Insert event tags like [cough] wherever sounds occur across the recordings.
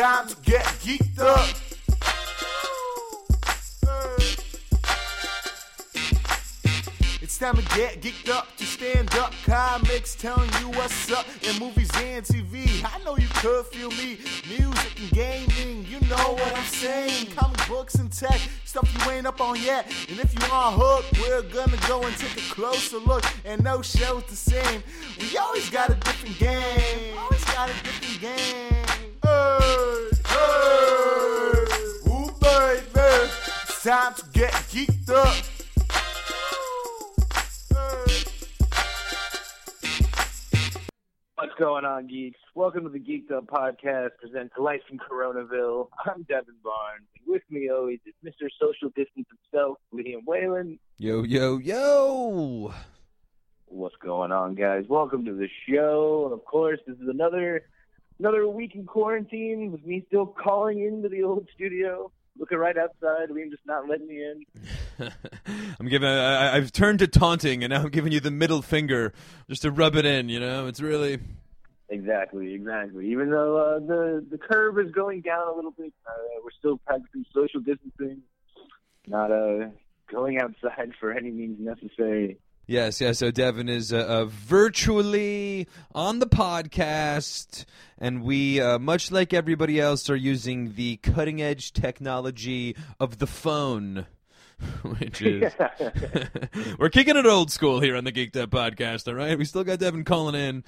time to get geeked up. It's time to get geeked up to stand up. Comics telling you what's up in movies and TV. I know you could feel me. Music and gaming, you know what I'm saying. Comic books and tech, stuff you ain't up on yet. And if you on hook, we're gonna go and take a closer look. And no show's the same. We always got a different game. Always got a different game. Time to get geeked up. What's going on, geeks? Welcome to the Geeked Up Podcast, present to Life in Coronaville. I'm Devin Barnes. And with me always is Mr. Social Distance himself, Liam Whalen. Yo, yo, yo! What's going on, guys? Welcome to the show. And of course, this is another another week in quarantine with me still calling into the old studio. Looking right outside, Liam just not letting me in. [laughs] I'm giving. I, I've turned to taunting, and now I'm giving you the middle finger just to rub it in. You know, it's really. Exactly, exactly. Even though uh, the the curve is going down a little bit, uh, we're still practicing social distancing, not uh, going outside [laughs] for any means necessary. Yes, yes. So Devin is uh, uh, virtually on the podcast, and we, uh, much like everybody else, are using the cutting edge technology of the phone. [laughs] Which is [laughs] [laughs] we're kicking it old school here on the Geeked Up podcast. All right, we still got Devin calling in.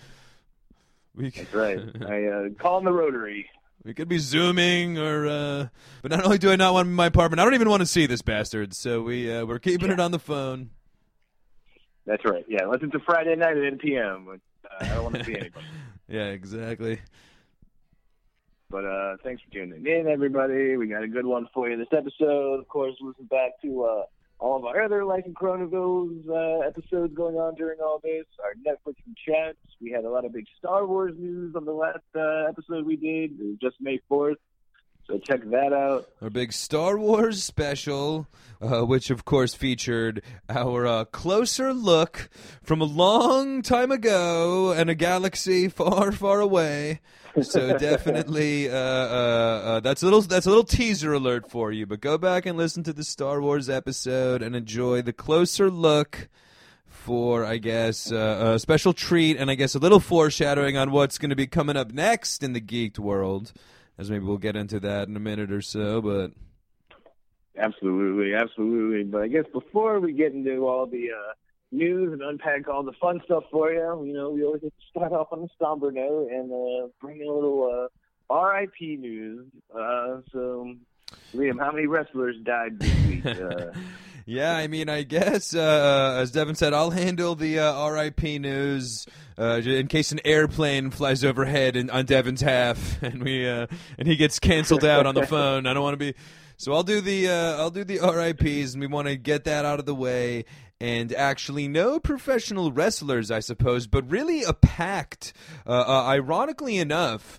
We That's right. I uh, call him the Rotary. We could be zooming, or uh, but not only do I not want my apartment, I don't even want to see this bastard. So we uh, we're keeping it on the phone. That's right. Yeah, unless it's a Friday night at 10 p.m. Uh, I don't want to see anybody. [laughs] yeah, exactly. But uh, thanks for tuning in, everybody. We got a good one for you this episode. Of course, listen back to uh, all of our other Life in Coronaville's uh, episodes going on during all this. Our Netflix and chats. We had a lot of big Star Wars news on the last uh, episode we did. It was just May 4th. So check that out. Our big Star Wars special, uh, which of course featured our uh, closer look from a long time ago and a galaxy far, far away. So [laughs] definitely, uh, uh, uh, that's a little that's a little teaser alert for you. But go back and listen to the Star Wars episode and enjoy the closer look for, I guess, uh, a special treat and I guess a little foreshadowing on what's going to be coming up next in the geeked world as maybe we'll get into that in a minute or so. But absolutely, absolutely. But I guess before we get into all the uh, news and unpack all the fun stuff for you, you know, we always have to start off on a somber note and uh, bring in a little uh, RIP news. Uh, so, Liam, how many wrestlers died this week? [laughs] Uh, Yeah, I mean, I guess uh, as Devin said, I'll handle the uh, RIP news uh, in case an airplane flies overhead and, on Devin's half, [laughs] and we uh, and he gets canceled out on the [laughs] phone. I don't want to be, so I'll do the uh, I'll do the RIPS, and we want to get that out of the way. And actually, no professional wrestlers, I suppose, but really a packed. Uh, ironically enough.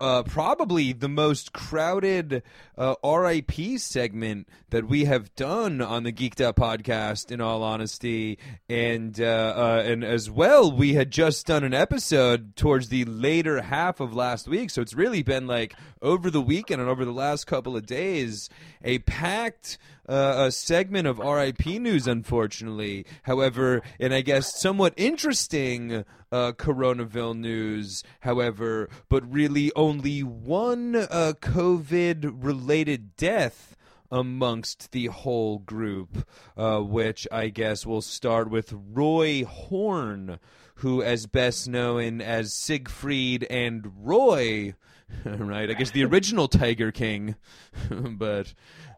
Uh, probably the most crowded uh, RIP segment that we have done on the Geeked Up podcast. In all honesty, and uh, and as well, we had just done an episode towards the later half of last week, so it's really been like over the weekend and over the last couple of days, a packed. Uh, a segment of RIP news, unfortunately. However, and I guess somewhat interesting uh, Coronaville news, however, but really only one uh, COVID related death amongst the whole group, uh, which I guess will start with Roy Horn, who, as best known as Siegfried and Roy, [laughs] right? I guess the original Tiger King, [laughs] but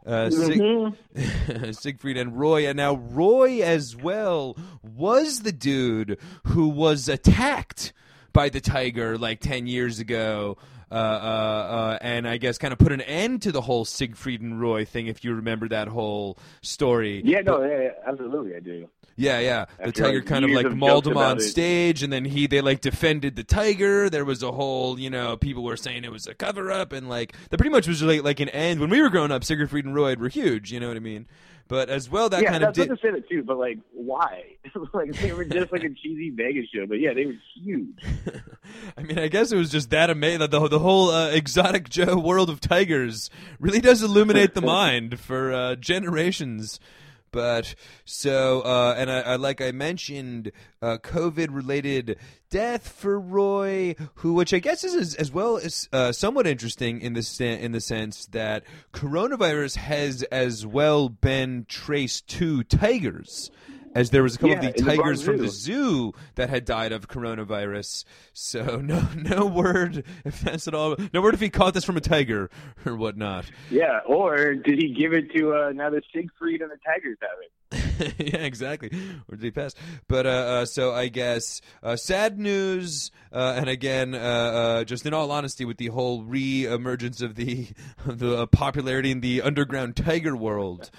uh, Sig- mm-hmm. [laughs] Siegfried and Roy, and now Roy as well was the dude who was attacked by the tiger like ten years ago. Uh, uh, uh, and I guess kind of put an end to the whole Siegfried and Roy thing, if you remember that whole story. Yeah, no, yeah, yeah, absolutely, I do. Yeah, yeah. The After, tiger like, kind of like mauled him on stage, and then he they like defended the tiger. There was a whole, you know, people were saying it was a cover up, and like that pretty much was like like an end. When we were growing up, Siegfried and Roy were huge. You know what I mean? But as well, that yeah, kind of did. to say that too. But like, why? [laughs] like they were just like a cheesy Vegas show. But yeah, they were huge. [laughs] I mean, I guess it was just that amazing. The, the whole uh, exotic [laughs] Joe world of tigers really does illuminate the [laughs] mind for uh, generations. But so, uh, and I, I, like I mentioned, uh, COVID-related death for Roy, who, which I guess is as, as well as uh, somewhat interesting in the in the sense that coronavirus has as well been traced to tigers as there was a couple Yeah, of the in the tigers from the Zoo. that had died of coronavirus. So [laughs] no, no word if that's at all. No word if he caught this from a tiger or whatnot. Yeah, or did he give it to uh, now that Siegfried and the Tigers have it? [laughs] yeah, exactly. Or did he pass? But uh, uh, so I guess uh, sad news, uh, and again, uh, uh, just in all honesty, with the whole re-emergence of the [laughs] of the uh, popularity in the underground tiger world.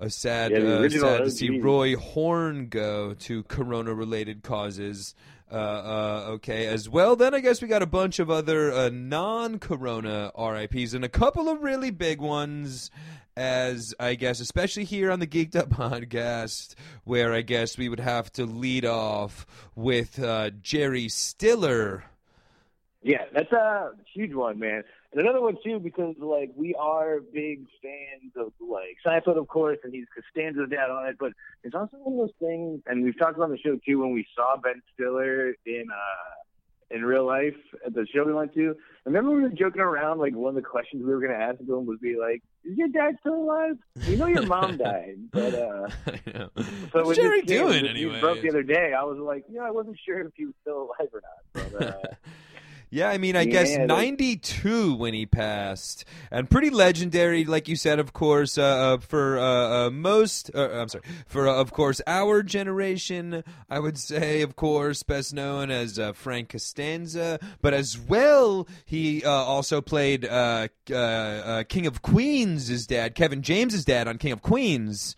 Uh, uh, a sad, Yeah, uh, sad to see Roy Horn go to corona-related causes. Uh, uh, okay, as well. Then I guess we got a bunch of other uh, non-corona RIPS and a couple of really big ones. As I guess, especially here on the Geeked Up [laughs] podcast, where I guess we would have to lead off with uh, Jerry Stiller. Yeah, that's a huge one, man. And another one too, because like we are big fans of like Seinfeld, of course, and he's Costanza's dad on it. But it's also one of those things, and we've talked about the show too when we saw Ben Stiller in uh in real life at the show we went to. Remember we were joking around, like one of the questions we were going to ask him was be like, "Is your dad still alive? We know your mom [laughs] died, but uh." [laughs] I know. So What's Jerry doing anyway? Broke the other day. I was like, you know, I wasn't sure if he was still alive or not. But, uh, [laughs] Yeah, I mean, I Yeah, guess like- 92 when he passed, and pretty legendary, like you said, of course, uh, uh, for uh, uh, most. Uh, I'm sorry, for uh, of course our generation. I would say, of course, best known as uh, Frank Costanza, but as well, he uh, also played uh, uh, uh, King of Queens' his dad, Kevin James's dad, on King of Queens.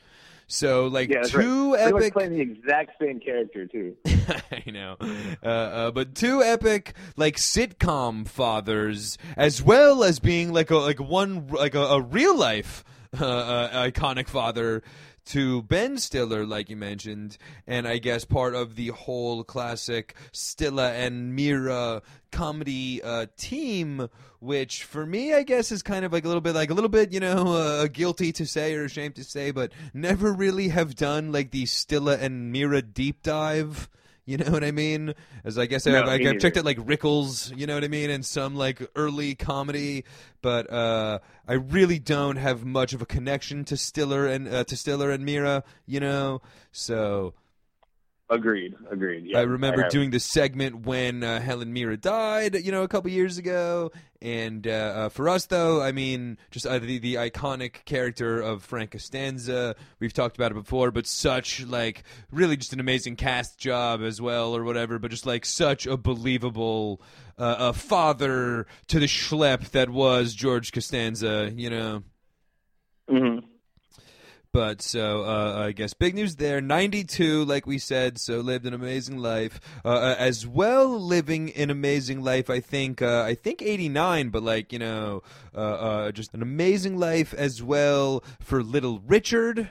So, like yeah, two right. Epic playing the exact same character too. [laughs] I know, uh, uh, but two epic like sitcom fathers, as well as being like a like one like a, a real life uh, uh, iconic father to Ben Stiller, like you mentioned, and I guess part of the whole classic Stiller and Meara comedy uh, team, which for me, I guess, is kind of like a little bit like a little bit, you know, uh, guilty to say or ashamed to say, but never really have done like the Stiller and Meara deep dive. You know what I mean? As I guess No, I've, I've checked it like Rickles, you know what I mean, and some like early comedy, but uh, I really don't have much of a connection to Stiller and uh, to Stiller and Meara, you know. So Agreed. Agreed. Yeah, I remember have- doing the segment when uh, Helen Mira died, you know, a couple years ago. And uh, uh, for us, though, I mean, just uh, the the iconic character of Frank Costanza. We've talked about it before, but such like really just an amazing cast job as well, or whatever. But just like such a believable uh, a father to the schlep that was George Costanza, you know. Mhm. But so uh, I guess big news there. Ninety-two, like we said, so lived an amazing life. Uh, uh, as well, living an amazing life. I think. Uh, I think eighty-nine, but like you know, uh, uh, just an amazing life as well for little Richard,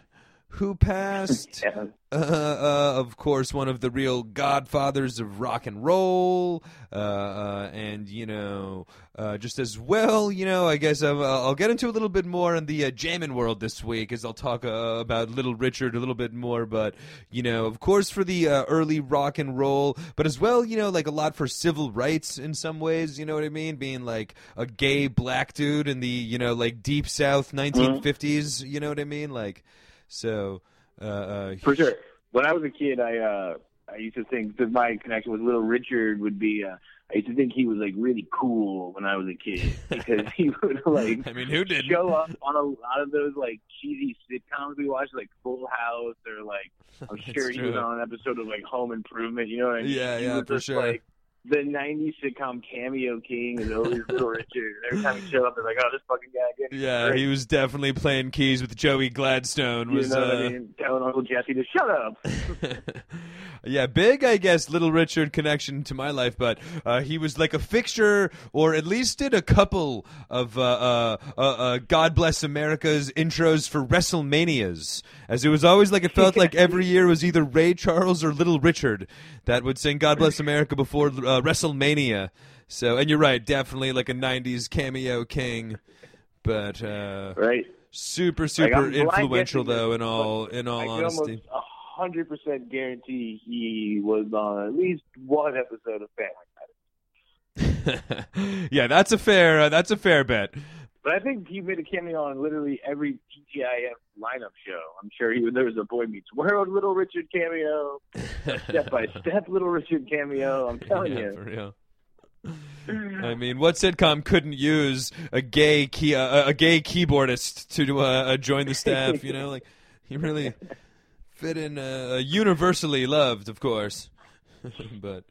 who passed. [laughs] Yeah. Uh, uh, of course, one of the real godfathers of rock and roll, uh, uh, and you know, uh, just as well, you know, I guess I'll, I'll get into a little bit more in the uh, jamming world this week, as I'll talk uh, about Little Richard a little bit more. But you know, of course, for the uh, early rock and roll, but as well, you know, like a lot for civil rights in some ways. You know what I mean? Being like a gay black dude in the you know like deep South 1950s. You know what I mean? Like, so. Uh, uh, For sure. When I was a kid, I uh I used to think that my connection with Little Richard would be. uh I used to think he was like really cool when I was a kid [laughs] because he would like I mean, who didn't? show up on a lot of those like cheesy sitcoms we watched, like Full House or like I'm [laughs] sure he was on an episode of like Home Improvement. You know what I mean? Yeah, He yeah, for just, sure. Like the '90s sitcom cameo king is always Little Richard. Every time he showed up, they're like, "Oh, this fucking guy again." Yeah, he was definitely playing keys with Joey Gladstone. You Was know what uh, I mean? Telling Uncle Jesse to shut up. [laughs] yeah, big, I guess, Little Richard connection to my life, but uh, he was like a fixture, or at least did a couple of uh, uh, uh, uh, God Bless America's intros for WrestleManias, as it was always like it felt [laughs] like every year was either Ray Charles or Little Richard that would sing God Bless America before uh, WrestleMania. So, and you're right, definitely like a '90s cameo king, but uh, Right. super, super I'm influential though. In all, in all honesty. a hundred percent guarantee he was on at least one episode of Family Matters. [laughs] yeah, that's a fair. Uh, that's a fair bet. But I think he made a cameo on literally every TGIF lineup show. I'm sure he there was a Boy Meets World Little Richard cameo, [laughs] Step by Step Little Richard cameo. I'm telling yeah, you. for real. I mean, what sitcom couldn't use a gay key, uh, a gay keyboardist to uh, uh, join the staff? You know, like he really [laughs] fit in. Uh, universally loved, of course, [laughs] but.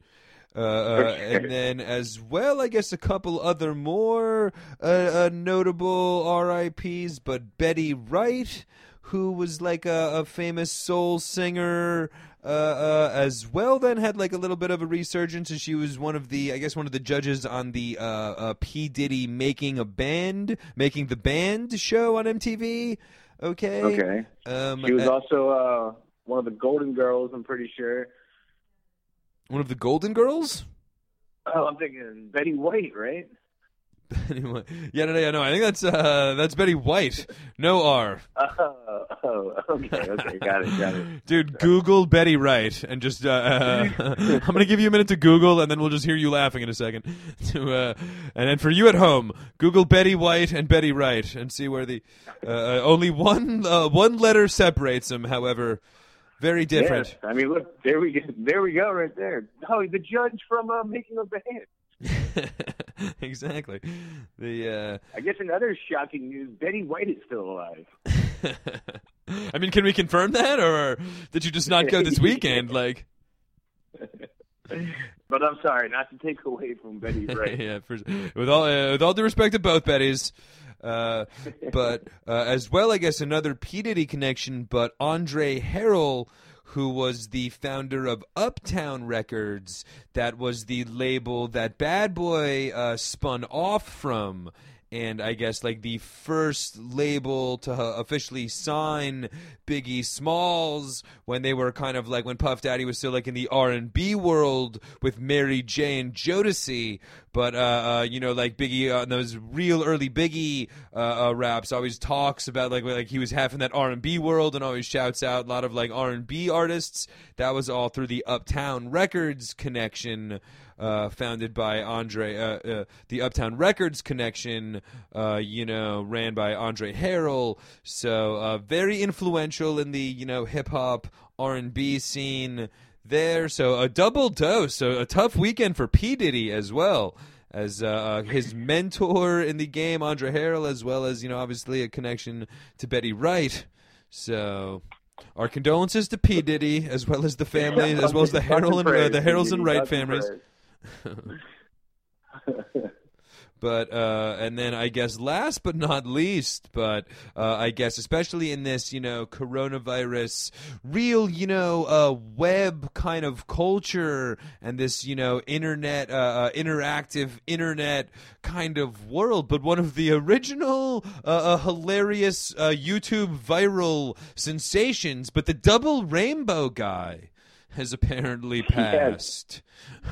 Uh, uh, and then, as well, I guess a couple other more uh, uh, notable RIPS, but Betty Wright, who was like a, a famous soul singer, uh, uh, as well. Then had like a little bit of a resurgence, and she was one of the, I guess, one of the judges on the uh, uh, P Diddy making a band, making the band show on MTV. Okay. Okay. Um, She was also uh, one of the Golden Girls. I'm pretty sure. One of the Golden Girls. Oh, I'm thinking Betty White, right? [laughs] anyway, yeah, no, no, no. I think that's uh, that's Betty White. No R. [laughs] Oh, oh, okay, okay, got it, got it. [laughs] Dude, Google Betty Wright and just uh, uh, I'm gonna give you a minute to Google and then we'll just hear you laughing in a second. To uh, and then for you at home, Google Betty White and Betty Wright and see where the uh, uh, only one uh, one letter separates them. However, very different. Yes, I mean, look, there we go, there we go, right there. Oh, the judge from uh, Making a Band. [laughs] exactly. The uh... I guess another shocking news, Betty White is still alive. [laughs] I mean, can we confirm that, or did you just not go this [laughs] weekend? Like, But I'm sorry, not to take away from Betty Wright. yeah, for, with all uh, with all due respect to both Bettys, uh, but uh, as well, I guess another P Diddy connection. But Andre Harrell, who was the founder of Uptown Records, that was the label that Bad Boy uh, spun off from. And I guess like the first label to officially sign Biggie Smalls when they were kind of like when Puff Daddy was still like in the R and B world with Mary J and Jodeci, but uh, uh, you know like Biggie uh, those real early Biggie uh, uh, raps always talks about like like he was half in that R and B world and always shouts out a lot of like R and B artists. That was all through the Uptown Records connection. Uh, founded by Andre, uh, uh, the Uptown Records connection, uh, you know, ran by Andre Harrell. So uh, very influential in the you know hip hop R and B scene there. So a double dose. So a tough weekend for P Diddy as well as uh, his [laughs] mentor in the game, Andre Harrell, as well as you know obviously a connection to Betty Wright. So. Our condolences to P Diddy, as well as the family, as well as the Harrell and uh, the Harrells and Wright families. [laughs] but uh, and then I guess last but not least, but uh, I guess especially in this you know coronavirus, real you know uh, web kind of culture and this you know internet uh, uh, interactive internet kind of world, but one of the original uh, hilarious YouTube viral sensations, but the double rainbow guy has apparently [laughs] passed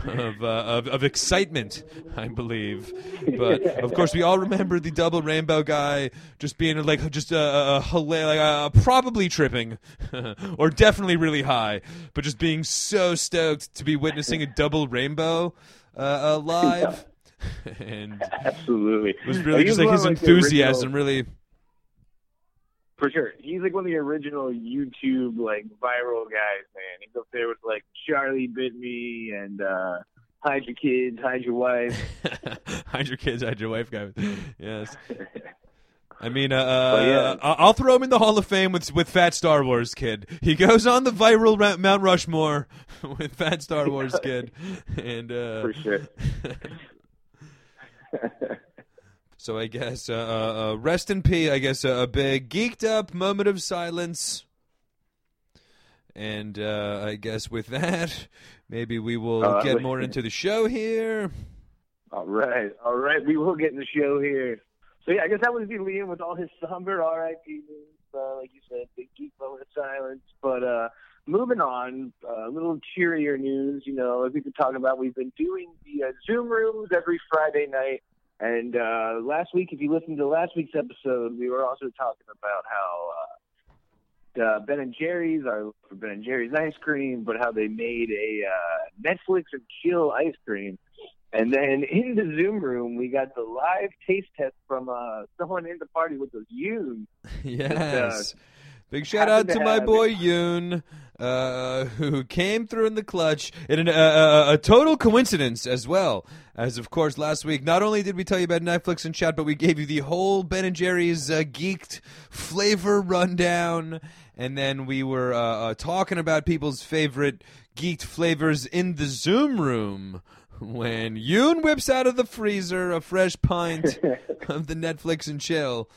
of, uh, of of excitement, I believe. But [laughs] of course, we all remember the double rainbow guy just being like just a, a, a like uh, probably tripping, [laughs] or definitely really high, but just being so stoked to be witnessing a double rainbow uh, uh, live. and Absolutely. it was really just like his enthusiasm original- really For sure. He's like one of the original YouTube like viral guys, man. He's up there with like Charlie Bit Me and uh Hide Your Kids, Hide Your Wife. [laughs] hide your kids hide your wife guy yes [laughs] I mean, uh, But yeah. I'll throw him in the Hall of Fame with with Fat Star Wars Kid. He goes on the viral Ra- Mount Rushmore [laughs] with Fat Star Wars Kid, and uh, for sure. So I guess uh, uh, uh, rest in peace. I guess uh, a big geeked up moment of silence, and uh, I guess with that, maybe we will Uh, get more into the show here. all right, all right. We will get in the show here. So yeah, I guess that was Liam with all his somber RIP news. Uh, like you said, big geek moment of silence. But uh, moving on, uh, a little cheerier news. You know, as we've been talking about, we've been doing the uh, Zoom rooms every Friday night. And uh, last week, if you listened to last week's episode, we were also talking about how uh, uh, Ben and Jerry's are for Ben and Jerry's ice cream, but how they made a uh, Netflix and chill ice cream. And then in the Zoom room, we got the live taste test from uh, someone in the party which was you. Yes. Big shout out to to my boy it. Yoon, uh, [laughs] who came through in the clutch in an, uh, uh, a total coincidence as well. As of course, last week not only did we tell you about Netflix and chat, but we gave you the whole Ben and Jerry's uh, geeked flavor rundown, and then we were uh, uh, talking about people's favorite geeked flavors in the Zoom room. When Yoon whips out of the freezer a fresh pint [laughs] of the Netflix and chill.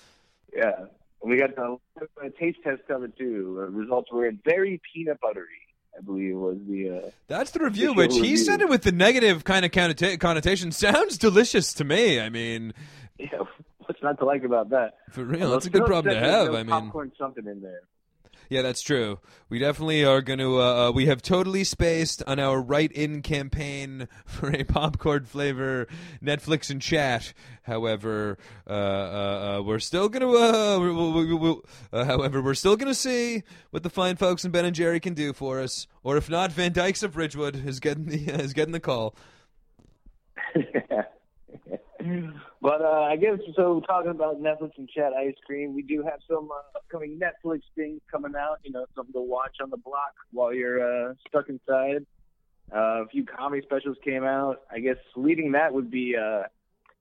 Yeah. We got the uh, taste test of it, too. Uh, results were very peanut buttery, I believe was the. Uh, That's the review, which he review. said it with the negative kind of connota- connotation. [laughs] Sounds delicious to me. I mean, yeah, [laughs] what's not to like about that? for real, that's a good problem to have. no I mean, popcorn something in there. Yeah, that's true. We definitely are going to. Uh, uh, we have totally spaced on our write-in campaign [laughs] for a popcorn flavor Netflix and chat. However, uh, uh, uh, we're still going to. Uh, however, we're still going to see what the fine folks in Ben and Jerry can do for us, or if not, Van Dykes of Ridgewood is getting the [laughs] is getting the call. [laughs] but uh, I guess so. Talking about Netflix and chat ice cream, we do have some uh, upcoming Netflix things coming out. You know, something to watch on the block while you're uh, stuck inside. Uh, a few comedy specials came out. I guess leading that would be, uh,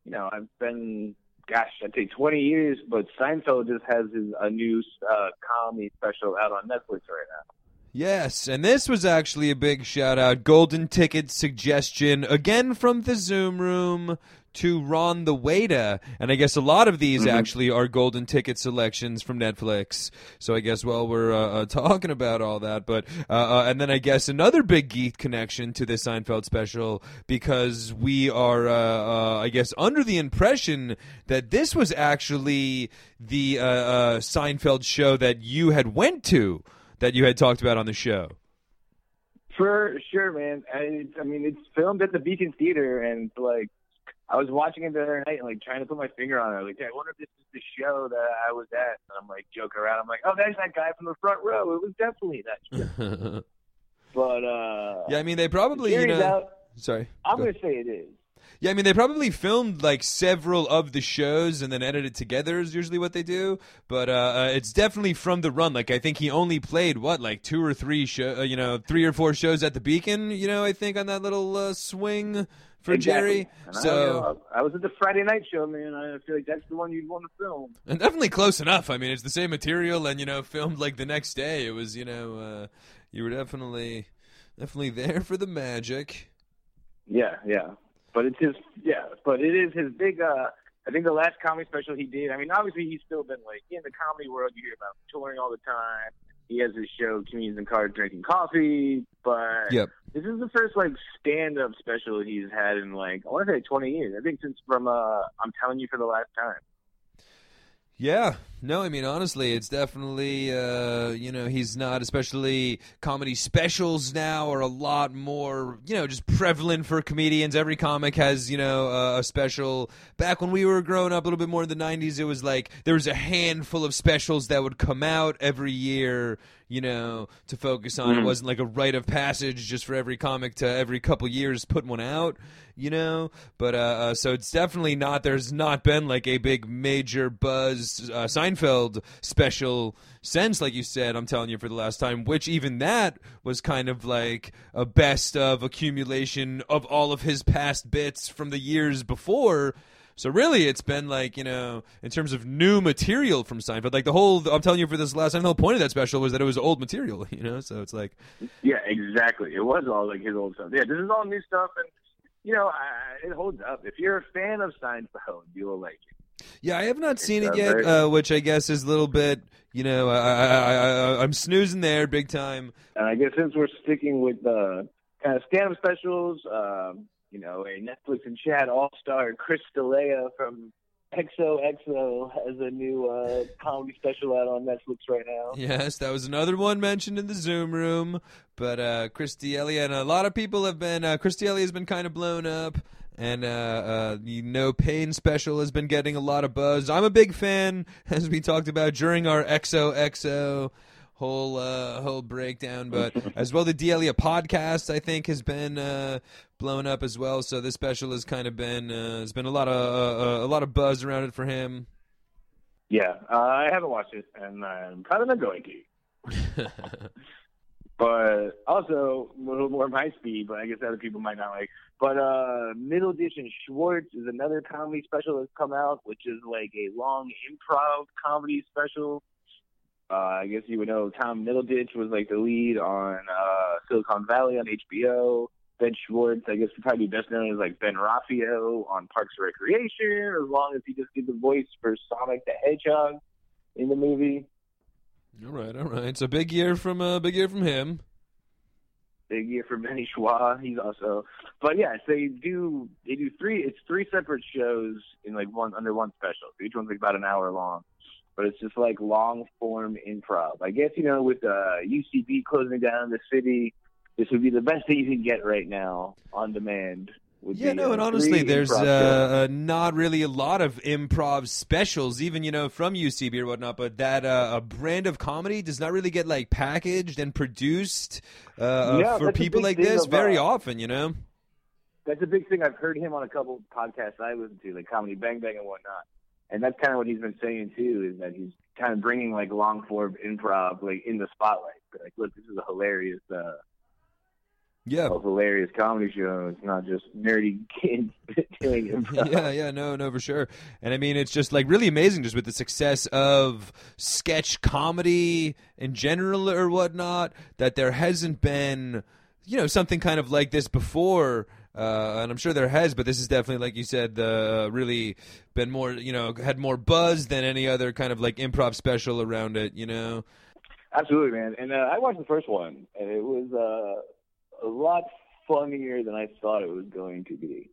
you know, I've been, gosh, I'd say 20 years, but Seinfeld just has his, a new uh, comedy special out on Netflix right now. Yes, and this was actually a big shout out. Golden ticket suggestion again from the Zoom room to Ron the waiter, and I guess a lot of these actually are golden ticket selections from Netflix. So I guess while we're uh, uh, talking about all that, but uh, uh, and then I guess another big geek connection to this Seinfeld special because we are uh, uh, I guess under the impression that this was actually the uh, uh, Seinfeld show that you had went to that you had talked about on the show. For sure, man. I, I mean, it's filmed at the Beacon Theater, and like, I was watching it the other night, and like trying to put my finger on it. Like, I wonder if this is the show that I was at. And I'm like joking around. I'm like, oh, there's that guy from the front row. It was definitely that. Show. [laughs] But uh, yeah, I mean they probably you know. out. Sorry. I'm Go gonna say it is. Yeah, I mean they probably filmed like several of the shows and then edited together is usually what they do. But uh, uh, it's definitely from the run. Like I think he only played what like two or three show, uh, you know, three or four shows at the Beacon. You know, I think on that little uh, swing for Jerry. And So you know, I was at the Friday night show, man. I feel like that's the one you'd want to film. and definitely close enough. I mean, it's the same material, and you know, filmed like the next day. It was, you know, uh, you were definitely, definitely there for the magic. Yeah, yeah. But it's his yeah, but it is his big uh I think the last comedy special he did, I mean obviously he's still been like in the comedy world you hear about touring all the time. He has his show Comedians and Cards Drinking Coffee, but Yep. this is the first like stand up special he's had in like I wanna say twenty years. I think since from uh I'm telling you for the last time. Yeah, no, I mean honestly, it's definitely uh, you know he's not especially comedy specials now are a lot more you know just prevalent for comedians. Every comic has you know uh, a special. Back when we were growing up a little bit more in the '90s, it was like there was a handful of specials that would come out every year. You know, to focus on. It wasn't like a rite of passage just for every comic to every couple years put one out. You know, but uh, uh, so it's definitely not. There's not been like a big major buzz uh, Seinfeld special sense, like you said. I'm telling you for the last time. Which even that was kind of like a best of accumulation of all of his past bits from the years before. So really, it's been like you know, in terms of new material from Seinfeld, like the whole. I'm telling you, for this last time, the whole point of that special was that it was old material. [laughs] You know, so it's like, Yeah, exactly. It was all like his old stuff. Yeah, this is all new stuff, and you know, I, it holds up. If you're a fan of Seinfeld, you will like it. Yeah, I have not seen it uh, yet, uh, which I guess is a little bit. You know, I, I, I, I, I'm snoozing there big time. And I guess since we're sticking with the kind of stand-up specials, um, you know, a Netflix and chat all-star Chris D'Elia from XOXO has a new uh, comedy special out on Netflix right now. Yes, that was another one mentioned in the Zoom room. But uh, Chris D'Elia and a lot of people have been. Uh, Chris D'Elia has been kind of blown up, and uh, uh, the No Pain special has been getting a lot of buzz. I'm a big fan, [laughs] as we talked about during our XOXO whole uh, whole breakdown. But as well, the D'Elia podcast I think has been uh, blown up as well. So this special has kind of been uh, there's been a lot of uh, uh, a lot of buzz around it for him. Yeah, uh, I haven't watched it, and I'm kind of not going to. But also a little more my speed, but I guess other people might not like. But uh Middleditch and Schwartz is another comedy special that's come out, which is like a long improv comedy special. Uh, I guess you would know Tom Middleditch was like the lead on uh, Silicon Valley on HBO. Ben Schwartz, I guess, probably be best known as like Ben Ralphio on Parks and Recreation, as long as he just did the voice for Sonic the Hedgehog in the movie. All right, all right. So big year from uh, big year from him. big year for Benny Schwa. He's also, but yes, they do. They do three. It's three separate shows in like one under one special. So each one's like about an hour long, but it's just like long form improv. I guess you know with uh, UCB closing down the city, this would be the best thing you can get right now on demand. Yeah, no, uh, and honestly, there's uh, uh, not really a lot of improv specials, even you know from UCB or whatnot. But that uh, a brand of comedy does not really get like packaged and produced uh, Yeah, for people like this of, very uh, often. You know. that's a big thing. I've heard him on a couple podcasts I listen to, like Comedy Bang Bang and whatnot. And that's kind of what he's been saying too, is that he's kind of bringing like long form improv like in the spotlight. Like, look, this is a hilarious, uh, Yeah. a hilarious comedy show. It's not just nerdy [laughs] kids doing improv. [laughs] yeah, yeah, no, no, for sure. And I mean, it's just like really amazing, just with the success of sketch comedy in general or whatnot, that there hasn't been, you know, something kind of like this before. Uh, and I'm sure there has, but this is definitely, like you said, uh, really been more, you know, had more buzz than any other kind of like improv special around it, you know. Absolutely, man. And uh, I watched the first one, and it was uh, a lot funnier than I thought it was going to be.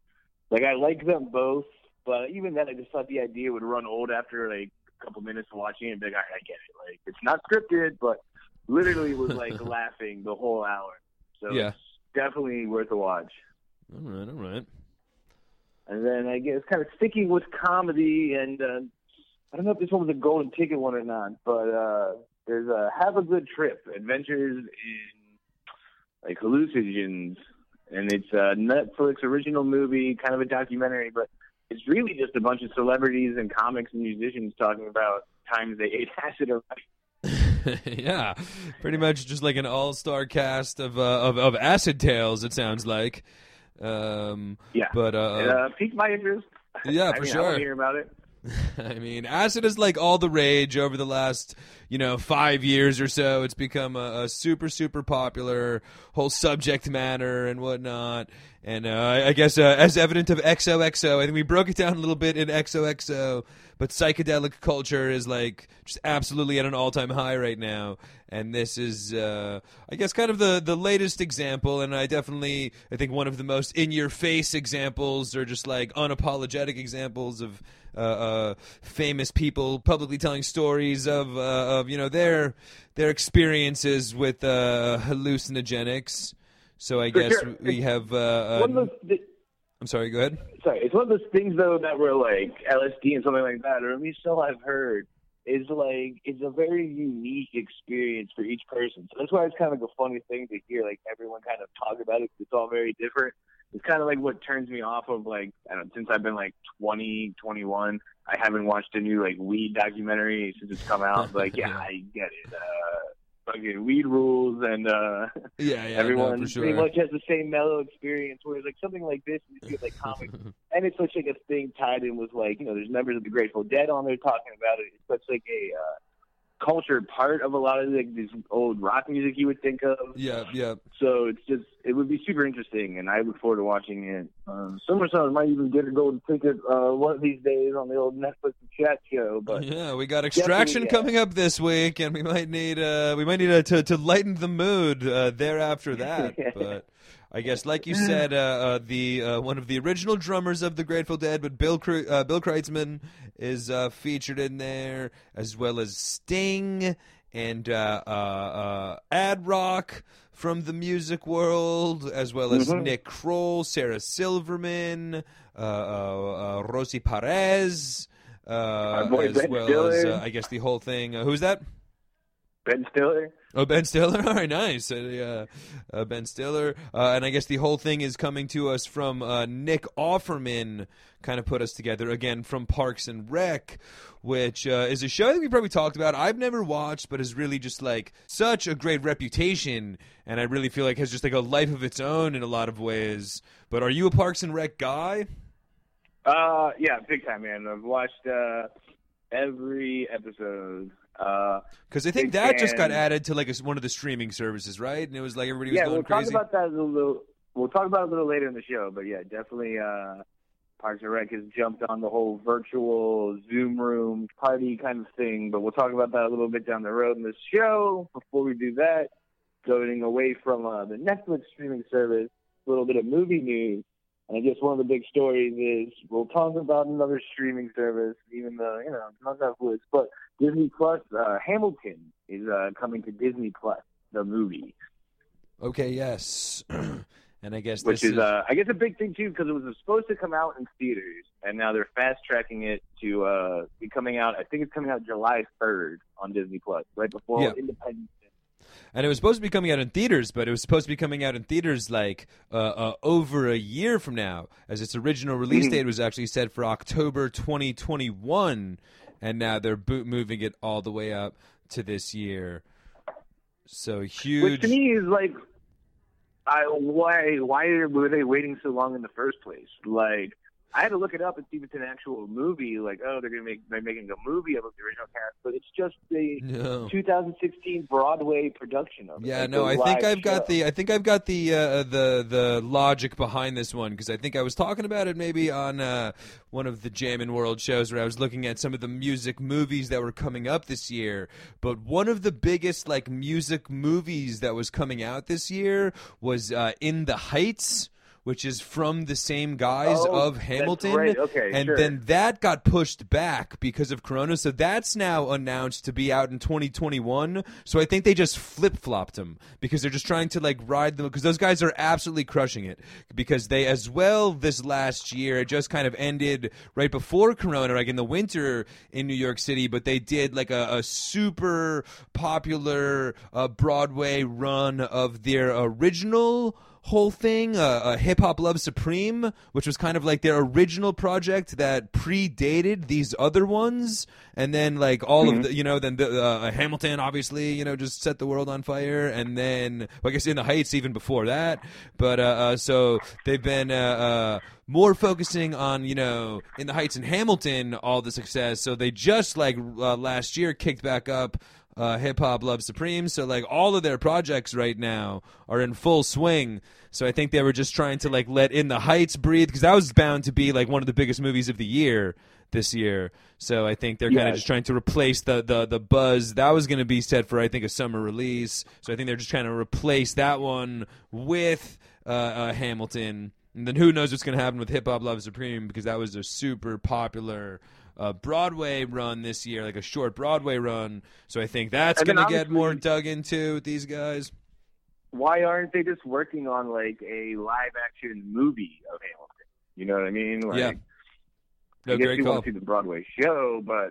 Like I like them both, but even then, I just thought the idea would run old after like a couple minutes of watching it. And be like, I get it. Like it's not scripted, but literally was like [laughs] laughing the whole hour. So Yeah. definitely worth a watch. All right, all right. And then I guess kind of sticking with comedy, and uh, I don't know if this one was a golden ticket one or not, but uh, there's a Have a Good Trip Adventures in like hallucinogens, and it's a Netflix original movie, kind of a documentary, but it's really just a bunch of celebrities and comics and musicians talking about times they ate [laughs] acid or [laughs] yeah, pretty much just like an all-star cast of uh, of, of acid tales. It sounds like. Um, yeah. but uh, It uh, piqued my interest. Yeah, [laughs] I for mean, I sure. want to hear about it. [laughs] I mean, acid is like all the rage over the last, you know, five years or so. It's become a, a super, super popular whole subject matter and whatnot. And uh, I- guess, uh, as evident of XOXO, I think we broke it down a little bit in XOXO, but psychedelic culture is like just absolutely at an all-time high right now. And this is, uh, I guess, kind of the, the latest example. And I definitely, I think one of the most in-your-face examples, or just like unapologetic examples of famous people publicly telling stories of uh, of you know their their experiences with uh, hallucinogenics. So I guess sure. we have. Uh, One uh, of those, I'm sorry. Go ahead. sorry, it's one of those things though that were like LSD and something like that, or at least so I've heard, is like it's a very unique experience for each person. So that's why it's kind of like a funny thing to hear like everyone kind of talk about it. 'cause it's all very different. It's kind of like what turns me off of like I don't know, since I've been like 20, 21, I haven't watched a new like weed documentary since it's come out. Like [laughs] yeah, I get it. Uh, fucking weed rules and uh [laughs] Yeah, yeah, everyone no, for pretty much has the same mellow experience. Whereas like something like this, you see like comics, [laughs] and it's such like a thing tied in with like you know, there's members of the Grateful Dead on there talking about it. It's such like a uh, cultured part of a lot of like this old rock music you would think of. yeah, yeah. So it's just it would be super interesting, and I look forward to watching it. Um, Summer Sons might even get a golden ticket uh, one of these days on the old Netflix and chat show. But yeah, we got extraction yeah. coming up this week, and we might need uh, we might need uh, to to lighten the mood uh, there after that. [laughs] but I guess, like you said, uh, uh, the uh, one of the original drummers of the Grateful Dead, but Bill Kre- uh, Bill Kreutzmann is uh, featured in there, as well as Sting and uh, uh, uh, Ad-Rock from the music world, as well as Mhm. Nick Kroll, Sarah Silverman, uh, uh, uh, Rosie Perez, uh, as well as uh, I guess the whole thing. Uh, who's that? Ben Stiller, Oh, Ben Stiller. [laughs] All right, nice. Uh, uh, ben Stiller, uh, and I guess the whole thing is coming to us from uh, Nick Offerman. Kind of put us together again from Parks and Rec, which uh, is a show that we probably talked about. I've never watched, but is really just like such a great reputation, and I really feel like has just like a life of its own in a lot of ways. But are you a Parks and Rec guy? uh, yeah, big time, man. I've watched uh, every episode. Uh, Because I think that just got added to like a, one of the streaming services, right? And it was like everybody was yeah, going we'll crazy. talk about that a little. We'll talk about it a little later in the show, but yeah, definitely. Uh, Parks and Rec has jumped on the whole virtual Zoom room party kind of thing, but we'll talk about that a little bit down the road in this show. Before we do that, going away from uh, the Netflix streaming service, a little bit of movie news. And I guess one of the big stories is we'll talk about another streaming service, even though you know not Netflix, but Disney Plus. Uh, Hamilton is uh, coming to Disney Plus, the movie. okay, yes. [clears throat] and I guess which this is, uh, I guess, a big thing too, because it was supposed to come out in theaters, and now they're fast tracking it to uh, be coming out. I think it's coming out July third on Disney Plus, right before Yeah. Independence. And it was supposed to be coming out in theaters, but it was supposed to be coming out in theaters like uh, uh, over a year from now, as its original release Mhm. date was actually set for October 2021, and now they're bo- moving it all the way up to this year. So huge. Which to me is like, I why why were they waiting so long in the first place? Like, I had to look it up and see if it's an actual movie. Like, oh, they're gonna make they're making a movie of the original cast, but it's just the no. 2016 Broadway production of it. Yeah, like no, I think I've got the I think I've got the uh, the the logic behind this one because I think I was talking about it maybe on uh, one of the Jammin' World shows where I was looking at some of the music movies that were coming up this year. But one of the biggest like music movies that was coming out this year was uh, In the Heights. Which is from the same guys Oh, of Hamilton, right. Okay, and sure. then that got pushed back because of Corona. So that's now announced to be out in 2021. So I think they just flip flopped them because they're just trying to like ride them because those guys are absolutely crushing it. Because they as well this last year it just kind of ended right before Corona, like in the winter in New York City. But they did like a, a super popular uh, Broadway run of their original whole thing, uh, uh, Hip Hop Love Supreme, which was kind of like their original project that predated these other ones, and then like all of the, you know, then the, uh, Hamilton obviously, you know, just set the world on fire, and then well, I guess In the Heights even before that, but uh, uh, so they've been. Uh, uh, more focusing on you know in the heights and hamilton all the success. So they just like uh, last year kicked back up uh, hip hop love supreme. So like all of their projects right now are in full swing. So I think they were just trying to like let In the Heights breathe because that was bound to be like one of the biggest movies of the year this year. So I think they're kind of just trying to replace the the the buzz that was going to be set for I think a summer release. So I think they're just trying to replace that one with uh, uh, Hamilton. And then who knows what's going to happen with Hip Hop Love Supreme because that was a super popular uh, Broadway run this year, like a short Broadway run. So I think that's going to get more dug into with these guys. why aren't they just working on like a live action movie of Hamilton? You know what I mean? Like, Yeah. No, I guess great you call. want to see the Broadway show, but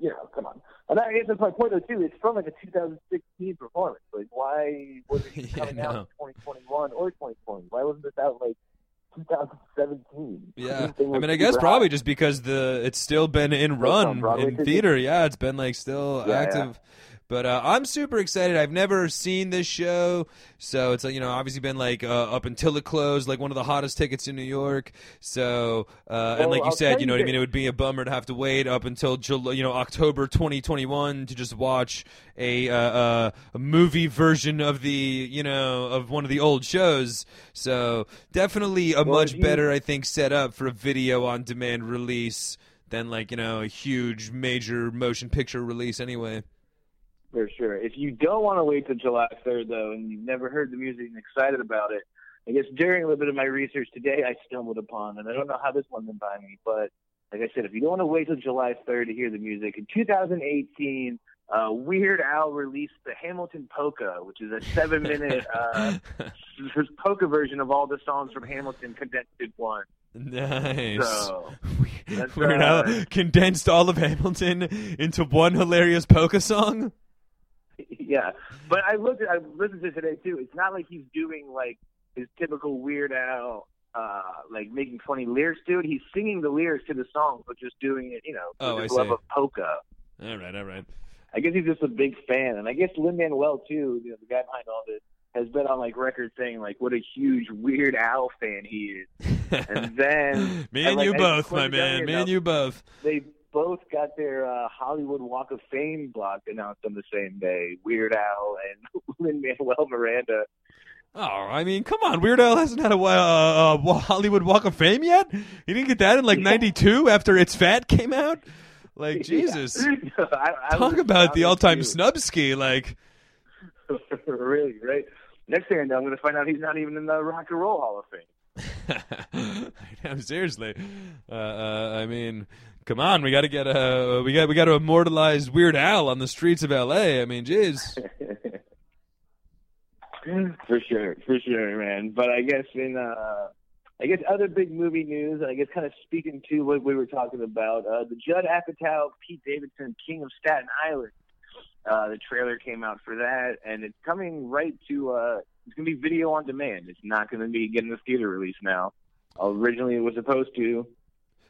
you know, come on. And I guess that's my point though too. It's from like a 2016 performance. Like, why was it [laughs] Yeah, coming out in 2021 or 2020? Why wasn't this out like 2017? Yeah, I mean, I guess probably just because the it's still been in run in theater. Yeah, it's been like still Yeah, active. But uh, I'm super excited. I've never seen this show, so it's you know obviously been like uh, up until it closed, like one of the hottest tickets in New York. So uh, and like you I'll said, you know what I mean. It would be a bummer to have to wait up until July, you know October 2021 to just watch a, uh, uh, a movie version of the you know of one of the old shows. So definitely a Well, much you- better, I think, set up for a video on demand release than like you know a huge major motion picture release anyway. For sure. If you don't want to wait till July 3rd, though, and you've never heard the music and excited about it, I guess during a little bit of my research today, I stumbled upon, and I don't know how this one went by me, but like I said, if you don't want to wait till July 3rd to hear the music, in 2018, uh, Weird Al released the Hamilton Polka, which is a seven-minute [laughs] uh, [laughs] polka version of all the songs from Hamilton condensed in one. nice. So Weird uh, Al condensed all of Hamilton into one hilarious polka song. [laughs] yeah, but I looked. At, I listened to it today too. It's not like he's doing like his typical Weird Al, uh, like making funny lyrics to it. He's singing the lyrics to the song, but just doing it, you know, Oh, with his love of polka. All right, all right. I guess he's just a big fan, and I guess Lin Manuel too, you know, the guy behind all this, has been on like record saying like what a huge Weird Al fan he is. [laughs] And then me I, and like, you both, my man. Me and you both. They both got their uh, Hollywood Walk of Fame block announced on the same day. Weird Al and [laughs] Lin Manuel Miranda. Oh, I mean, come on. Weird Al hasn't had a uh, uh, Hollywood Walk of Fame yet. He didn't get that in like Yeah. '92 after It's Fat came out. Like [laughs] Jesus, Yeah. [laughs] I, I talk about the all-time snub ski. Like, really, right? Next thing I know, I'm going to find out he's not even in the Rock and Roll Hall of Fame. Seriously. Uh, uh, I mean, come on. We got to get a we got we got to immortalize Weird Al on the streets of L.A. I mean, jeez. [laughs] for sure, for sure, man. But I guess in uh I guess other big movie news, I guess kind of speaking to what we were talking about, uh the Judd Apatow, Pete Davidson, King of Staten Island. Uh the trailer came out for that and it's coming right to uh it's gonna be video on demand. It's not gonna be getting a theater release now. Originally it was supposed to.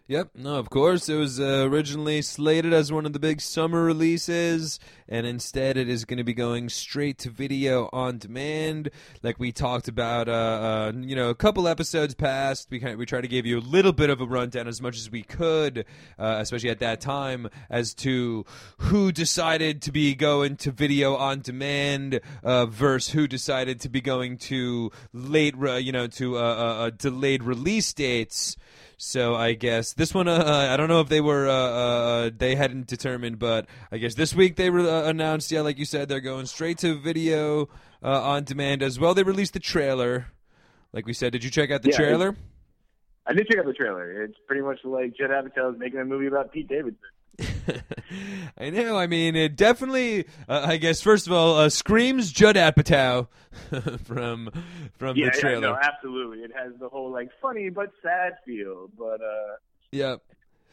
Yep. No, of course. It was uh, originally slated as one of the big summer releases, and instead it is going to be going straight to video on demand. Like we talked about, uh, uh, you know, a couple episodes past. We kind of, we tried to give you a little bit of a rundown as much as we could, uh, especially at that time, as to who decided to be going to video on demand uh, versus who decided to be going to late, re- you know, to uh, uh, uh, delayed release dates. So I guess this one, uh, I don't know if they were, uh, uh, they hadn't determined, but I guess this week they were uh, announced. Yeah, like you said, they're going straight to video uh, on demand as well. They released the trailer. Like we said, did you check out the Yeah, trailer? I did check out the trailer. It's pretty much like Judd Apatow is making a movie about Pete Davidson. [laughs] I know. I mean, it definitely. Uh, I guess first of all, uh, screams Judd Apatow [laughs] from from Yeah, the yeah, trailer. no, absolutely. It has the whole like funny but sad feel. But uh yeah.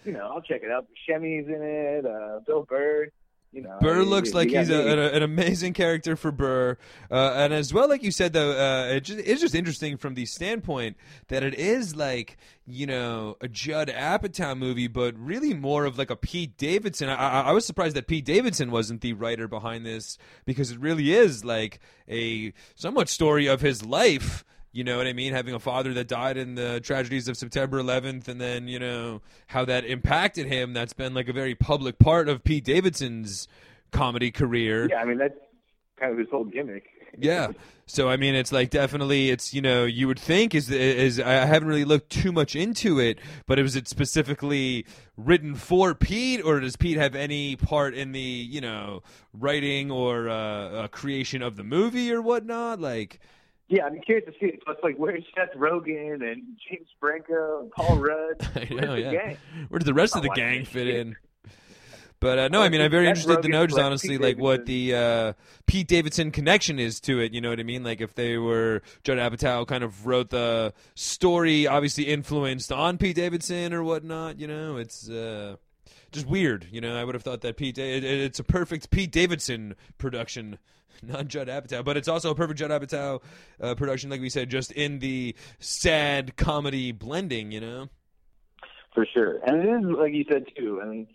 you know, I'll check it out. Shemmy's in it. Uh, Bill Burr. You know, Burr looks you like he's a, an, an amazing character for Burr, uh, and as well, like you said, though, uh, it just, it's just interesting from the standpoint that it is like you know a Judd Apatow movie, but really more of like a Pete Davidson. I, I, I was surprised that Pete Davidson wasn't the writer behind this because it really is like a somewhat story of his life. You know what I mean? Having a father that died in the tragedies of September 11th, and then you know how that impacted him. That's been like a very public part of Pete Davidson's comedy career. Yeah, I mean that's kind of his whole gimmick. [laughs] Yeah. So I mean, it's like definitely, it's you know, you would think is is I haven't really looked too much into it, but was it specifically written for Pete, or does Pete have any part in the you know writing or uh, uh, creation of the movie or whatnot? Like, Yeah, I'm curious to see. it. It's like where's Seth Rogen and James Franco and Paul [laughs] Rudd? Know, the yeah. gang? Where did the rest of the gang fit in? But uh, no, I mean, I'm very Seth interested to Rogen know just honestly, Pete like what the uh, Pete Davidson connection is to it. You know what I mean? Like if they were Judd Apatow kind of wrote the story, obviously influenced on Pete Davidson or whatnot. You know, it's uh, just weird. You know, I would have thought that Pete, it, it- it's a perfect Pete Davidson production. [laughs] Not Judd Apatow, but it's also a perfect Judd Apatow uh, production, like we said, just in the sad comedy blending. You know, For sure, and it is like you said too. I mean,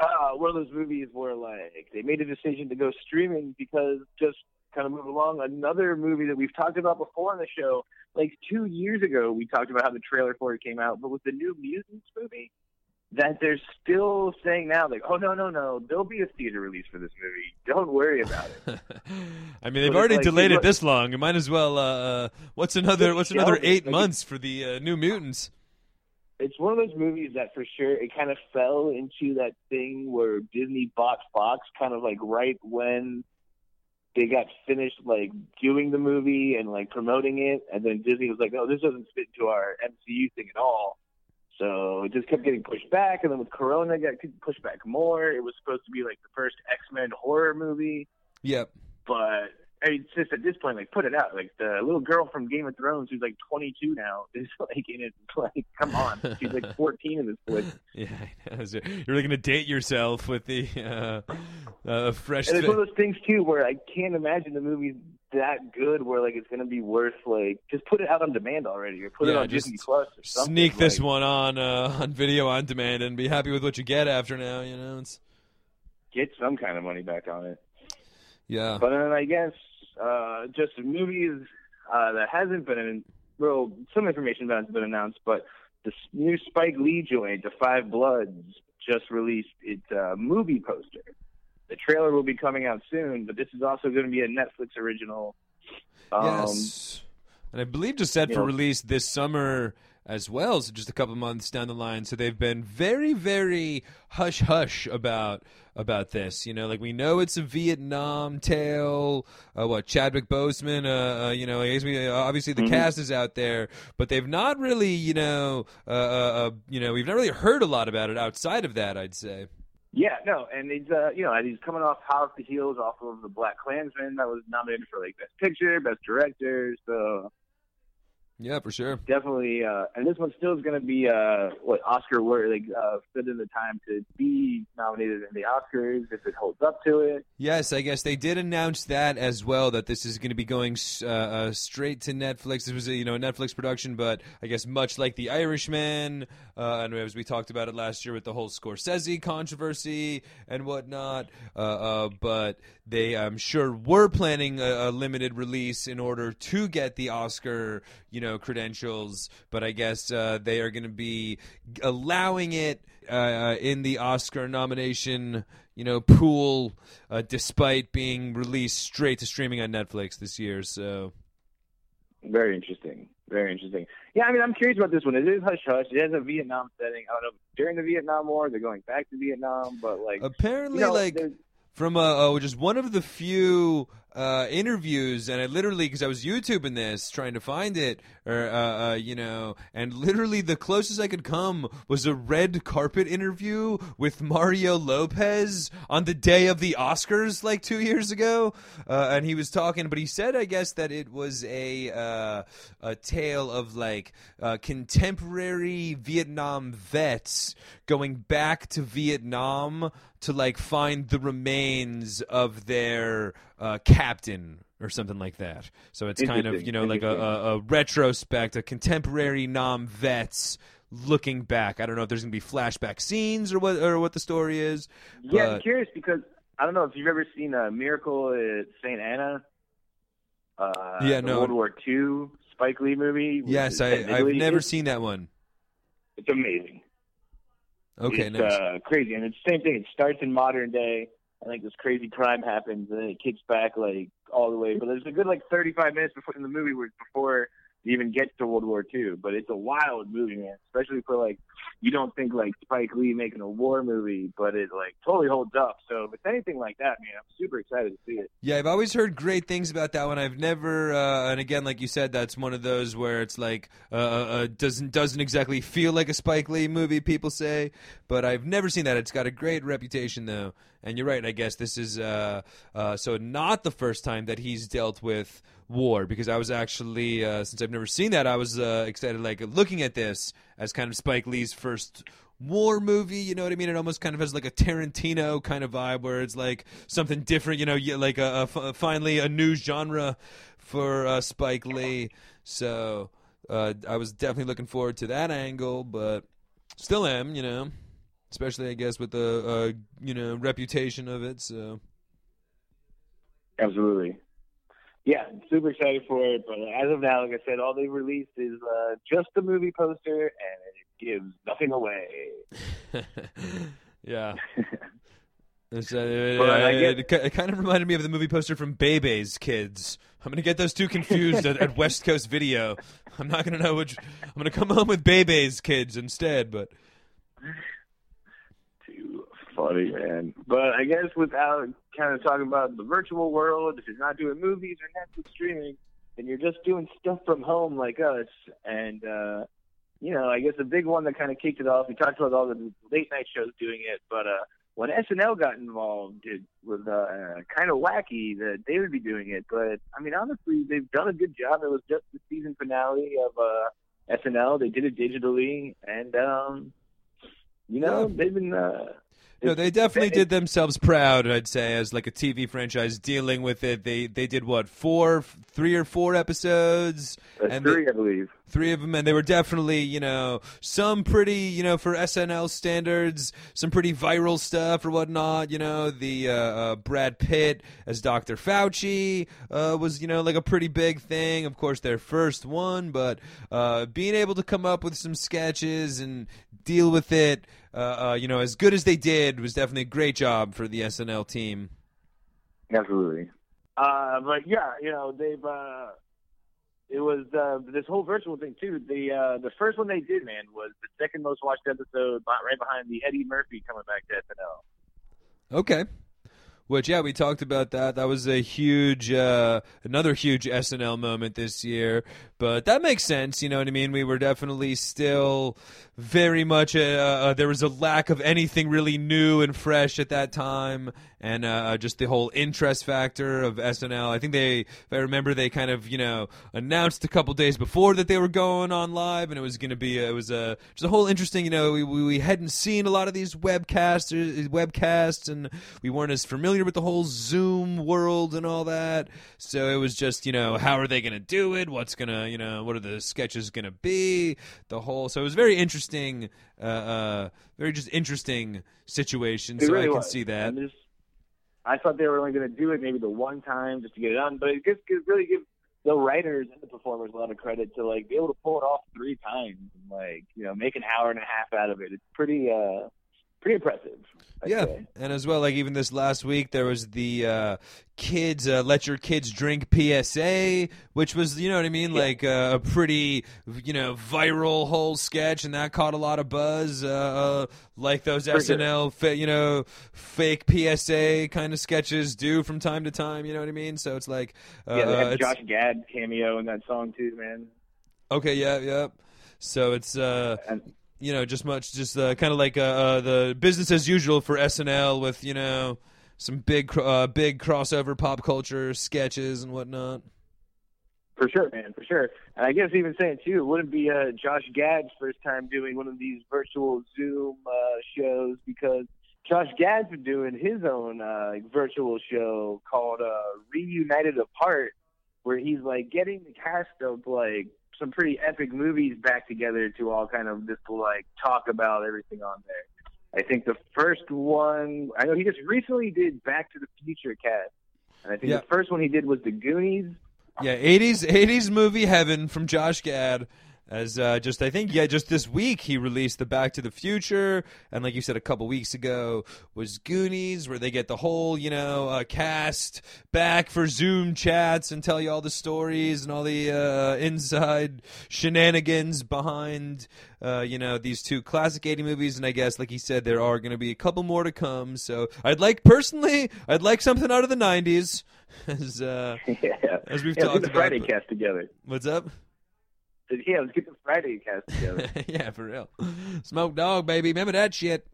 uh, one of those movies where like they made a decision to go streaming because just kind of move along. Another movie that we've talked about before on the show, like two years ago, we talked about how the trailer for it came out, but with the New Mutants movie, that they're still saying now, like, oh no, no, no, there'll be a theater release for this movie. Don't worry about it. [laughs] I mean, they've So already like, delayed it this long. You might as well. Uh, uh, what's another? What's another eight Like, months for the uh, New Mutants? it's one of those movies that for sure it kind of fell into that thing where Disney bought Fox kind of like right when they got finished like doing the movie and like promoting it and then Disney was like, Oh, this doesn't fit into our MCU thing at all. So it just kept getting pushed back and then with Corona it got pushed back more. It was supposed to be like the first X Men horror movie. Yep. But I mean, it's just at this point, like, put it out. Like the little girl from Game of Thrones, who's like 22 now, [laughs] is like in it. Like, come on, she's like [laughs] 14 in this flick. Yeah, So you're really gonna date yourself with the uh, uh, fresh. And it's one of those things too, where I can't imagine the movie's that good, where like it's gonna be worth like just put it out on demand already, or put it on Disney Plus or something. Sneak this like, one on uh, [laughs] on video on demand and be happy with what you get after now. You know, it's Get some kind of money back on it. yeah. But then I guess uh, just movies uh, that hasn't been in, well, some information about it's been announced, but the new Spike Lee joint, The Five Bloods, just released its uh, movie poster. The trailer will be coming out soon, but this is also going to be a Netflix original. Um, yes. And I believe just set for know- release this summer as well, so just a couple months down the line. So they've been very, very hush hush about about this. You know, like we know it's a Vietnam tale. Uh, what Chadwick Boseman? Uh, uh, you know, I guess we- uh, obviously the Mhm. cast is out there, but they've not really, you know, uh, uh, you know, we've not really heard a lot about it outside of that. I'd say. Yeah, no, and he's uh, you know, and he's coming off hot off the heels off of the BlacKkKlansman that was nominated for like Best Picture, Best Director. So Yeah, for sure. definitely uh and this one still is going to be uh what oscar worthy like uh fit in the time to be nominated in the oscars if it holds up to it Yes, I guess they did announce that as well. That this is going to be going uh, uh, straight to Netflix. This was a you know a Netflix production, but I guess much like The Irishman, uh, and as we talked about it last year with the whole Scorsese controversy and whatnot. Uh, uh, but they, I'm sure, were planning a, a limited release in order to get the Oscar you know credentials. But I guess uh, they are going to be allowing it uh, uh, in the Oscar nomination you know, pool, uh, despite being released straight to streaming on Netflix this year. So very interesting very interesting yeah i mean i'm curious about this one it is hush hush it has a vietnam setting i don't know during the vietnam war they're going back to vietnam but like apparently, you know, like from uh, uh, just one of the few uh, interviews, and I literally because I was YouTubing this trying to find it, or uh, uh, you know, and literally the closest I could come was a red carpet interview with Mario Lopez on the day of the Oscars, like two years ago, uh, and he was talking, but he said, I guess that it was a uh, a tale of like uh, contemporary Vietnam vets going back to Vietnam to like find the remains of their uh, captain or something like that. So it's kind of you know like a, a, a retrospect, a contemporary Nam vets looking back. I don't know if there's gonna be flashback scenes or what or what the story is. yeah i'm curious because i don't know if you've ever seen a miracle at saint anna uh Yeah, no. world war ii spike lee movie Yes, I I've never seen that one. it's amazing Okay, it's nice. uh, crazy, and it's the same thing. It starts in modern day, and like this crazy crime happens, and then it kicks back like all the way. But there's a good like 35 minutes before in the movie where before it even gets to World War II. But it's a wild movie, man. Especially for like you don't think like Spike Lee making a war movie, but it like totally holds up. So if it's anything like that, man, I'm super excited to see it. Yeah, I've always heard great things about that one. I've never, uh, and again, like you said, that's one of those where it's like uh, uh, doesn't doesn't exactly feel like a Spike Lee movie. People say, but I've never seen that. It's got a great reputation though, and you're right. I guess this is uh, uh, so not the first time that he's dealt with war because I was actually uh, since I've never seen that, I was uh, excited like looking at this as kind of Spike Lee's first war movie. You know what I mean? It almost kind of has like a Tarantino kind of vibe where it's like something different. You know, like finally a new genre for uh, Spike Lee. So uh, I was definitely looking forward to that angle, but still am. You know. Especially I guess with the uh, you know reputation of it. So Absolutely. Yeah, super excited for it. But as of now, like I said, all they've released is uh, just the movie poster, and it gives nothing away. [laughs] yeah. [laughs] It's, uh, get- it, it kind of reminded me of the movie poster from Bebe's Kids. I'm gonna get those two confused at, at West Coast Video. I'm not gonna know which. I'm gonna come home with Bebe's Kids instead. But funny, man. But I guess without kind of talking about the virtual world, if you're not doing movies or Netflix streaming, then you're just doing stuff from home like us. And, uh, you know, I guess the big one that kind of kicked it off, we talked about all the late night shows doing it, but uh, when SNL got involved, it was uh, kind of wacky that they would be doing it. But, I mean, honestly, they've done a good job. It was just the season finale of uh, SNL. They did it digitally. And, um, you know, Yeah. they've been. Uh, no, they definitely it- did themselves proud. I'd say as like a TV franchise dealing with it. They they did what four, three or four episodes. That's and they- three, I believe. Three of them and they were definitely you know some pretty you know for snl standards some pretty viral stuff or whatnot you know the uh, uh, brad pitt as dr fauci uh, was you know like a pretty big thing of course their first one but uh, being able to come up with some sketches and deal with it uh, uh, you know as good as they did was definitely a great job for the snl team Absolutely. Uh, but yeah, you know, they've. It was uh, this whole virtual thing too. The uh, the first one they did, man, was the second most watched episode, right behind the Eddie Murphy coming back to SNL. Okay. Which yeah, we talked about that. That was a huge, uh, another huge SNL moment this year. But that makes sense. You know what I mean? We were definitely still very much. Uh, uh, there was a lack of anything really new and fresh at that time, and uh, just the whole interest factor of SNL. I think they, if I remember, they kind of you know announced a couple days before that they were going on live, and it was going to be it was a just a whole interesting. You know, we, we we hadn't seen a lot of these webcasts webcasts, and we weren't as familiar with the whole Zoom world and all that. So it was just you know how are they going to do it? What's gonna you know what are the sketches going to be? The whole so it was very interesting, uh, uh very just interesting situation. It so really I can was. see that. I thought they were only going to do it maybe the one time just to get it done, but it just it really gives the writers and the performers a lot of credit to like be able to pull it off three times and like you know make an hour and a half out of it. It's pretty uh pretty impressive. I'd yeah, say. and as well, like even this last week, there was the uh, kids uh, let your kids drink PSA, which was you know what I mean, Yeah. like uh, a pretty you know viral whole sketch, and that caught a lot of buzz, uh, uh, like those For sure. SNL fa- you know fake PSA kind of sketches do from time to time. You know what I mean? So it's like uh, yeah, they had Josh Gad cameo in that song too, man. okay, yeah, yeah. So it's uh, And you know, just much, just uh, kind of like uh, uh, the business as usual for SNL with you know some big, uh, big crossover pop culture sketches and whatnot. For sure, man, for sure. And I guess even saying too, it wouldn't be uh, Josh Gad's first time doing one of these virtual Zoom uh, shows because Josh Gad's been doing his own virtual show called Reunited Apart, where he's like getting the cast of like some pretty epic movies back together to all kind of just like talk about everything on there. I think the first one, I know he just recently did Back to the Future cast. And I think Yeah. the first one he did was The Goonies. Yeah, eighties, eighties movie heaven from Josh Gad. As uh, just, I think, yeah, just this week he released the Back to the Future, and like you said a couple weeks ago was Goonies, where they get the whole, you know, uh, cast back for Zoom chats and tell you all the stories and all the uh, inside shenanigans behind, uh, you know, these two classic eighty movies. And I guess, like he said, there are going to be a couple more to come. So I'd like personally, I'd like something out of the nineties. [laughs] As uh, [laughs] yeah, As we've yeah, talked the about, Friday cast together. what's up? Yeah, let's get the Friday cast together. [laughs] yeah, for real. Smoke dog, baby. Remember that shit.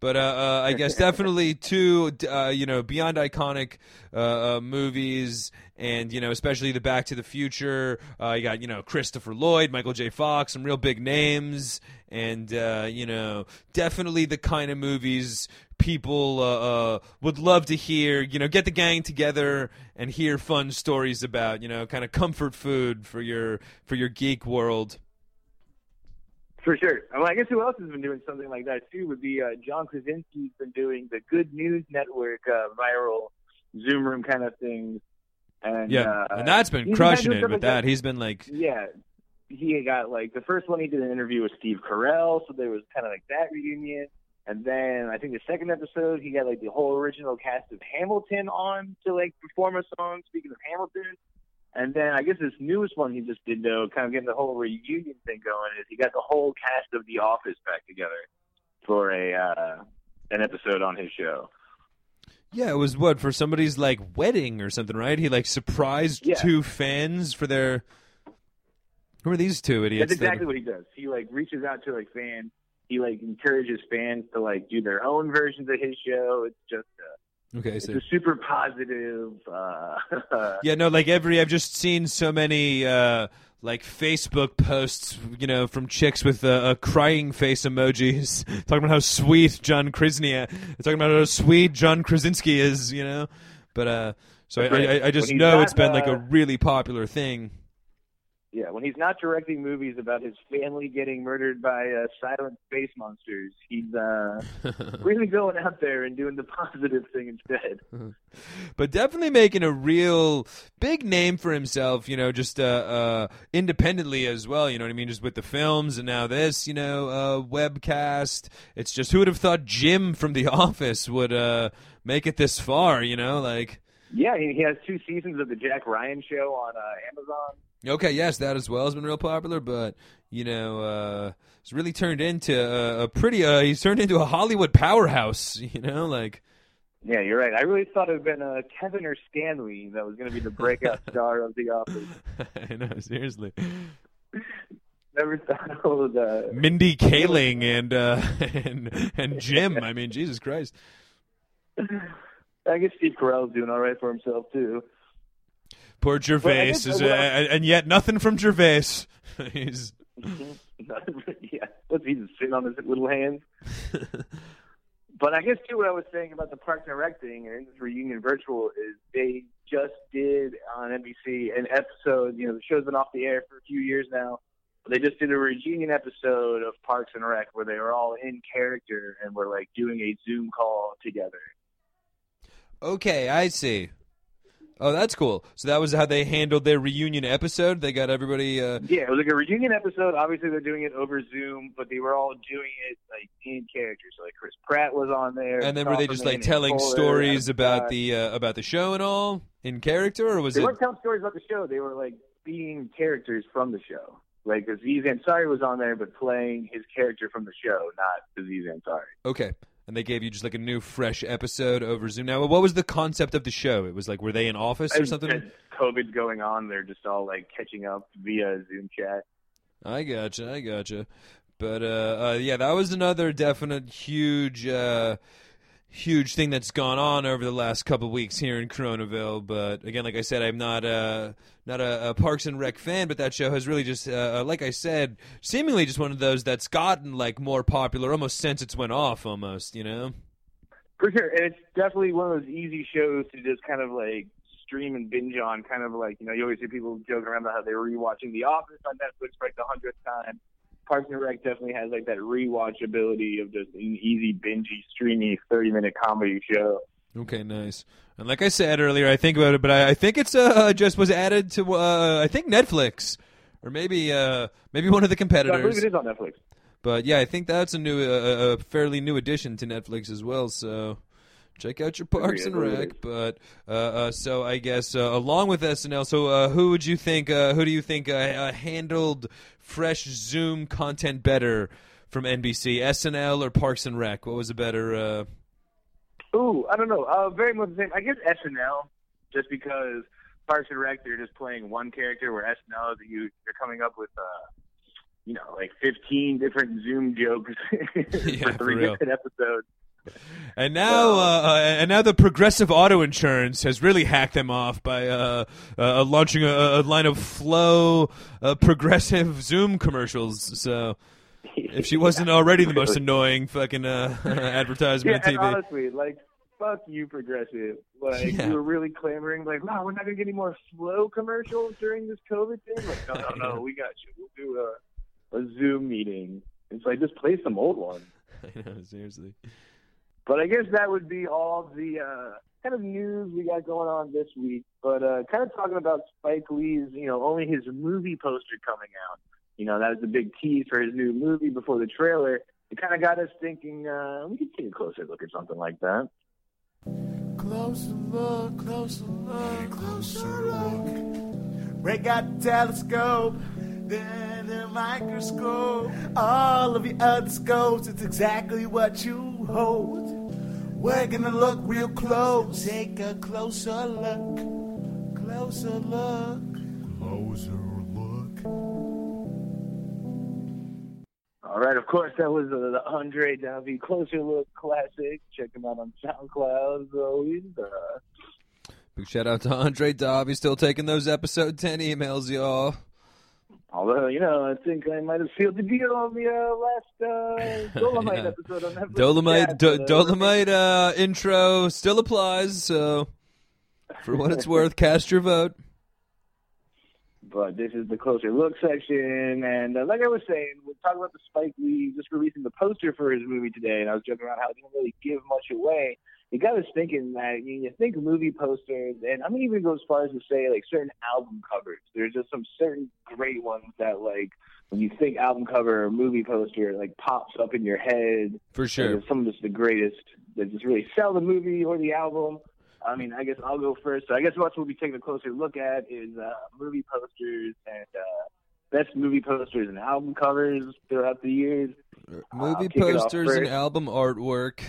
But uh, uh, I guess definitely two, uh, you know, beyond iconic uh, uh, movies, and you know, especially the Back to the Future. Uh, you got you know Christopher Lloyd, Michael J. Fox, some real big names, and uh, you know, definitely the kind of movies people uh, uh, would love to hear. You know, get the gang together and hear fun stories about. You know, kind of comfort food for your for your geek world. For sure. Well, I guess who else has been doing something like that too would be uh, John Krasinski's been doing the Good News Network uh, viral Zoom room kind of thing. And, Yeah, uh, and that's been crushing it with like that. He's been like, Yeah, he got like the first one he did an interview with Steve Carell, so there was kind of like that reunion. And then I think the second episode he got like the whole original cast of Hamilton on to like perform a song. Speaking of Hamilton, and then I guess this newest one he just did though, kind of getting the whole reunion thing going, is he got the whole cast of The Office back together for a uh, an episode on his show. yeah, it was what for somebody's like wedding or something, right? He like surprised Yeah. two fans for their. Who are these two idiots? That's that- exactly what he does. He like reaches out to like fans. He like encourages fans to like do their own versions of his show. It's just uh, okay, it's so a super positive. Uh, [laughs] Yeah, no, like every I've just seen so many uh like Facebook posts, you know, from chicks with uh, uh, crying face emojis [laughs] talking about how sweet John Krasinski, talking about how sweet John Krasinski is, you know. But uh so I. I, I just know it's been like a uh, really popular thing. Yeah, when he's not directing movies about his family getting murdered by uh, silent space monsters, he's uh, [laughs] really going out there and doing the positive thing instead. [laughs] but definitely making a real big name for himself, you know, just uh, uh, independently as well. You know what I mean? Just with the films and now this, you know, uh, webcast. It's just who would have thought Jim from The [laughs] Office would uh, make it this far? You know, like Yeah, he, has two seasons of the Jack Ryan show on uh, Amazon. Okay, yes, that as well has been real popular, but you know, uh, it's really turned into a, a pretty. Uh, he's turned into a Hollywood powerhouse. [laughs] You know, like. Yeah, you're right. I really thought it would have been uh, Kevin or Stanley that was going to be the breakout [laughs] star of The Office. I know, seriously. [laughs] Never thought it was. Uh, Mindy Kaling and uh, and and Jim. I mean, Jesus Christ. I guess Steve Carell's doing all right for himself too. Poor Gervais is, uh, and yet nothing from Gervais. [laughs] He's [laughs] yeah, what's he just sitting on his little hands? [laughs] But I guess too, what I was saying about the Parks and Rec thing and this reunion virtual is they just did on NBC an episode. You know, the show's been off the air for a few years now. But they just did a reunion episode of Parks and Rec where they were all in character and were like doing a Zoom call together. okay. I see. Oh, that's cool. So that was how they handled their reunion episode. They got everybody. Uh, Yeah, it was like a reunion episode. Obviously, they're doing it over Zoom, but they were all doing it like in character. So like Chris Pratt was on there, and then were they just like telling stories about the uh, about the show and all in character, or was They it? weren't telling stories about the show. They were like being characters from the show. Like Aziz Ansari was on there, but playing his character from the show, not Aziz Ansari. Okay. And they gave you just like a new, fresh episode over Zoom. Now, what was the concept of the show? It was like, were they in office or something? COVID's going on. They're just all like catching up via Zoom chat. I gotcha, I gotcha. But uh, uh, yeah, that was another definite huge, uh, huge thing that's gone on over the last couple weeks here in Coronaville. But again, like I said, I'm not uh, not a, a Parks and Rec fan, but that show has really just, uh, uh, like I said, seemingly just one of those that's gotten like more popular almost since it's went off, almost. You know? For sure, and it's definitely one of those easy shows to just kind of like stream and binge on. Kind of like you know, you always hear people joking around about how they were rewatching The Office on Netflix for like the hundredth time. Parks and Rec definitely has like that rewatchability of just an easy, bingey, streamy, thirty-minute comedy show. Okay, nice. And like I said earlier, I think about it, but I, I think it's uh, just was added to uh, I think Netflix or maybe uh, maybe one of the So I believe competitors. it is on Netflix. But yeah, I think that's a new, uh, a fairly new addition to Netflix as well. So check out your Parks and Rec. But uh, uh, so I guess uh, along with SNL, so uh, who would you think? Uh, who do you think uh, uh, handled fresh Zoom content better from NBC, SNL or Parks and Rec? What was a better? Uh, Ooh, I don't know. Uh, very much the same. I guess SNL, just because Parks and Rec, they're just playing one character, where SNL, you you're coming up with, uh, you know, like 15 different Zoom jokes [laughs] [laughs] Yeah, for for three real. different episodes. And now, uh, uh, and now the Progressive Auto Insurance has really hacked them off by uh, uh, launching a, a line of Flo uh, Progressive [laughs] Zoom commercials. So, if she wasn't already the most [laughs] annoying fucking uh, [laughs] advertisement yeah, on TV, honestly, like, fuck you, Progressive. Like, Yeah. you were really clamoring, like, wow, we're not gonna get any more Flo commercials during this COVID thing. Like, no, no, no, we got you. We'll do a, a Zoom meeting. It's like just play some old ones. I know, seriously. But I guess that would be all the uh, kind of news we got going on this week. But uh, kind of talking about Spike Lee's, you know, only his movie poster coming out. You know, that was the big tease for his new movie before the trailer. It kind of got us thinking uh, we could take a closer look at something like that. Closer look, closer look, closer look. Break out the telescope, then the microscope. All of your other scopes, it's exactly what you hold. We're gonna look real close. Take a closer look, closer look, closer look. All right, of course, that was uh, the Andre Davi Closer Look Classic. Check him out on SoundCloud as always. Uh, Big shout out to Andre Davi, still taking those episode 10 emails, y'all. Although, you know, I think I might have sealed the deal on the uh, last uh, [laughs] Dolomite Yeah. episode on Netflix. Dolomite, Yeah, Do- Dolomite uh, intro still applies, so for what it's worth, [laughs] cast your vote. But this is the closer look section, and uh, like I was saying, we're talking about the Spike Lee just releasing the poster for his movie today, and I was joking around how it didn't really give much away. It got us thinking that you, you think movie posters, and I'm even go as far as to say like certain album covers. There's just some certain great ones that like when you think album cover or movie poster, it, like pops up in your head. For sure. Some of just the greatest that just really sell the movie or the album. I mean, I guess I'll go first. So I guess what we'll be taking a closer look at is uh, movie posters and uh, best movie posters and album covers throughout the years. Movie I'll kick it off posters and album artwork.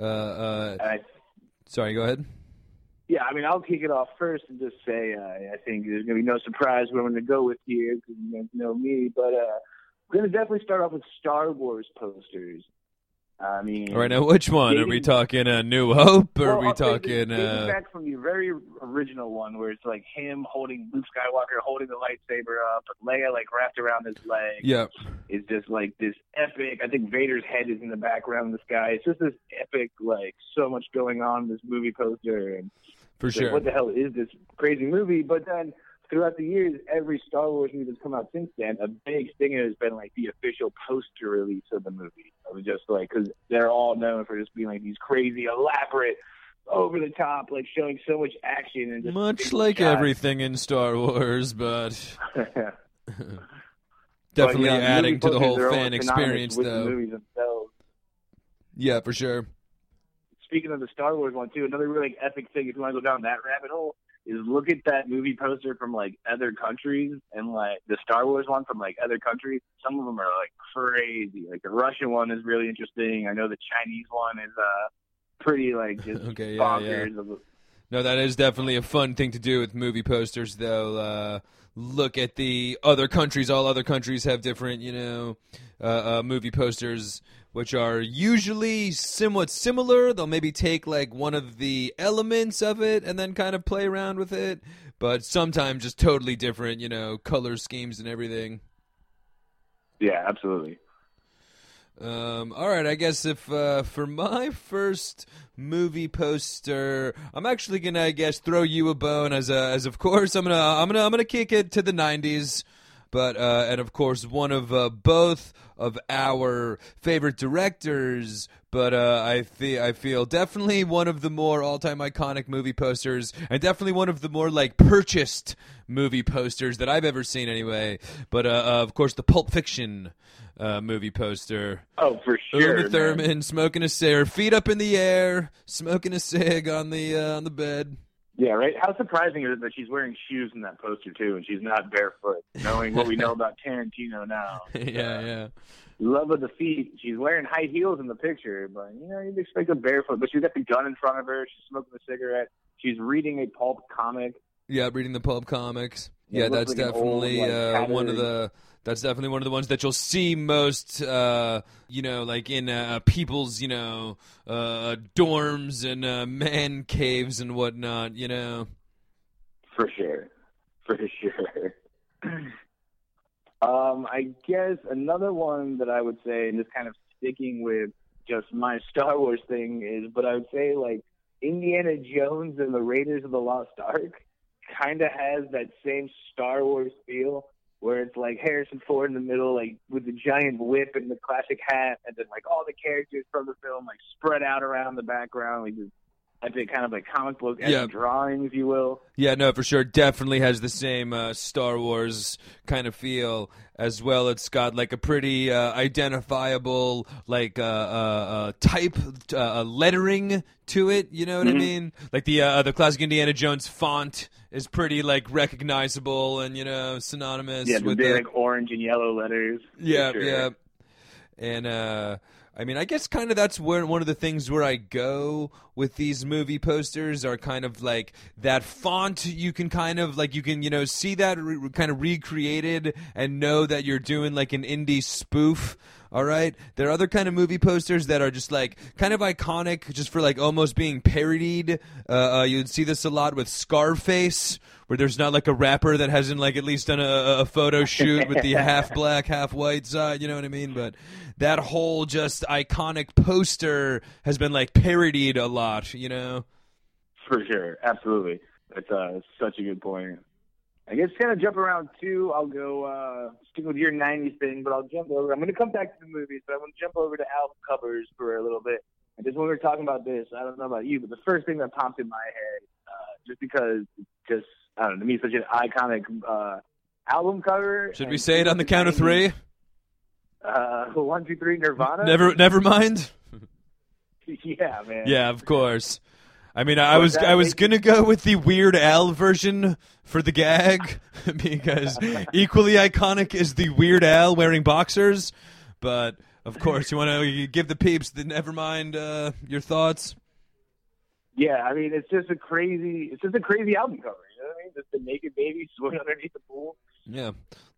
Uh, uh, I, sorry, go ahead. yeah, I mean, I'll kick it off first and just say uh, I think there's going to be no surprise where I'm going to go with here because you guys know me. But uh, we're going to definitely start off with Star Wars posters. I mean, All right, now which one? Are we dating- talking uh, New Hope, or are we I'll say this, talking? dating Uh, back from the very original one, where it's like him holding Luke Skywalker holding the lightsaber up, Leia like wrapped around his leg. Yep, it's just like this epic. I think Vader's head is in the background in the sky. It's just this epic, like so much going on in this movie poster, and for it's like, sure. what the hell is this crazy movie? But then throughout the years, every Star Wars movie that's come out since then, a big thing has been like the official poster release of the movie. It was just like because they're all known for just being like these crazy, elaborate, over the top, like showing so much action and just Much like shots. everything in Star Wars, but [laughs] [laughs] But, definitely you know, adding to the whole fan experience, though. Yeah, for sure. Speaking of the Star Wars one too, another really epic thing if you want to go down that rabbit hole is look at that movie poster from like other countries and like the Star Wars one from like other countries. Some of them are like crazy. Like the Russian one is really interesting. I know the Chinese one is uh pretty like [laughs] just Okay, yeah, yeah. bonkers. No, that is definitely a fun thing to do with movie posters, though. Uh, look at the other countries. All other countries have different, you know, uh, uh, movie posters, which are usually somewhat similar. They'll maybe take like one of the elements of it and then kind of play around with it, but sometimes just totally different, you know, color schemes and everything. Yeah, absolutely. Um, all right, I guess if uh, for my first movie poster, I'm actually gonna, I guess, throw you a bone as a, as of course I'm gonna, I'm gonna, I'm gonna kick it to the '90s, but uh, and of course one of uh, both of our favorite directors, but uh, I feel, I feel definitely one of the more all-time iconic movie posters, and definitely one of the more like purchased movie posters that I've ever seen, anyway. But uh, uh, of course, the Pulp Fiction uh, movie poster. Oh, for sure. Uma man. Thurman smoking a cigar, feet up in the air, smoking a cig on the uh, on the bed. Yeah, right. How surprising is it that she's wearing shoes in that poster too, and she's not barefoot? Knowing what we know about Tarantino now, [laughs] yeah, yeah. love of the feet. She's wearing high heels in the picture, but you know you'd expect a barefoot. But she's got the gun in front of her. She's smoking a cigarette. She's reading a pulp comic. Yeah, reading the pulp comics. Yeah, Yeah, that's like an old, definitely like, uh, one of the. That's definitely one of the ones that you'll see most, uh, you know, like in uh, people's, you know, uh, dorms and uh, man caves and whatnot. You know. For sure. For sure. um, I guess another one that I would say, and just kind of sticking with just my [laughs] Star Wars thing, is, but I would say like Indiana Jones and the Raiders of the Lost Ark kind of has that same Star Wars feel. Where it's like Harrison Ford in the middle, like with the giant whip and the classic hat, and then like all the characters from the film like spread out around the background, like just I think kind of like comic book Yeah. drawing, if you will. Yeah, no, for sure. Definitely has the same uh, Star Wars kind of feel as well. It's got like a pretty uh, identifiable like uh, uh, uh, type uh, lettering to it. You know what I mean? Like the uh, the classic Indiana Jones font is pretty like recognizable and you know synonymous Yeah, the with big the like orange and yellow letters. yeah, sure. yeah. And uh I mean, I guess kind of that's where one of the things where I go with these movie posters are kind of like that font. You can kind of like you can you know see that re- kind of recreated and know that you're doing like an indie spoof. All right, there are other kind of movie posters that are just like kind of iconic, just for like almost being parodied. Uh, uh, you'd see this a lot with Scarface, where there's not like a rapper that hasn't like at least done a, a photo shoot with the [laughs] half black, half white side. You know what I mean? But that whole just iconic poster has been like parodied a lot. You know? For sure, absolutely. That's uh, such a good point. I guess kind of jump around too. I'll go uh, stick with your '90s thing, but I'll jump over. I'm going to come back to the movies, but I'm going to jump over to album covers for a little bit. And just when we were talking about this, I don't know about you, but the first thing that popped in my head, uh, just because, it's just I don't know, to me, such an iconic uh, album cover. Should we say it on the count of 90s, three? Uh, one, two, three, Nirvana. Never, never mind. [laughs] yeah, man. Yeah, of course. I mean, I was I was gonna go with the Weird Al version for the gag [laughs] because equally iconic is the Weird Al wearing boxers. But of course, you want to give the peeps the never mind uh, your thoughts. Yeah, I mean, it's just a crazy, it's just a crazy album cover. You know what I mean? Just the naked baby [laughs] swimming underneath the pool. Yeah,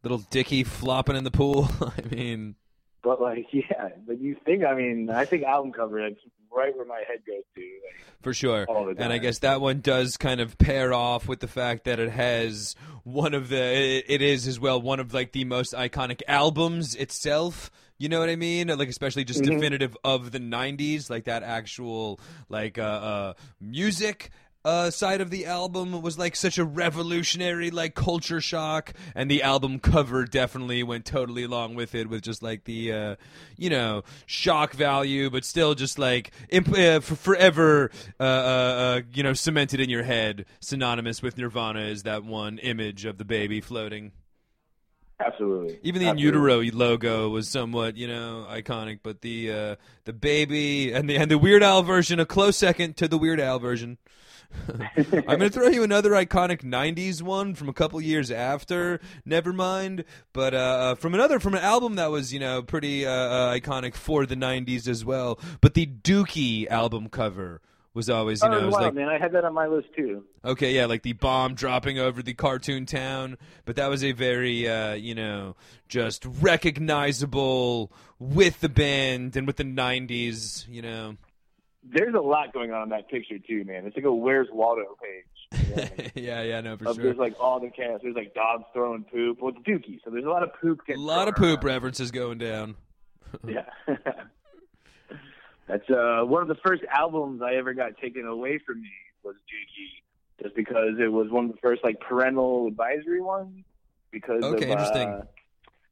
little Dicky flopping in the pool. [laughs] I mean, But like, [laughs] yeah, but you think, I mean, I think album cover. That's right where my head goes to. Like, for sure. All the And I guess that one does kind of pair off with the fact that it has one of the it, it is as well one of like the most iconic albums itself. You know what I mean? Like especially just Mm-hmm. definitive of the '90s, like that actual like uh, uh, music. Uh, side of the album was like such a revolutionary like culture shock and the album cover definitely went totally along with it with just like the uh, you know shock value but still just like imp- uh, for forever uh, uh, uh, you know cemented in your head synonymous with nirvana is that one image of the baby floating absolutely. even the in utero logo was somewhat, you know, iconic, but the uh, the baby and the and the Weird Al version a close second to the Weird Al version. [laughs] I'm going to throw you another iconic '90s one from a couple years after Nevermind, but uh, from another from an album that was, you know, pretty uh, uh, iconic for the '90s as well. But the Dookie album cover was always, you know, oh, it was wow, like man, I had that on my list too. Okay, yeah, like the bomb dropping over the cartoon town, but that was a very, uh, you know, just recognizable with the band and with the '90s, you know. There's a lot going on in that picture too, man. It's like a Where's Waldo page. you know? [laughs] yeah, yeah, no, for of sure. there's like all the cast. There's like dogs throwing poop. Well, it's Dookie, so there's a lot of poop. A lot of poop around. references going down. [laughs] Yeah. [laughs] That's uh, one of the first albums I ever got taken away from me was Dookie, just because it was one of the first like parental advisory ones. Because Okay, of, interesting. Uh,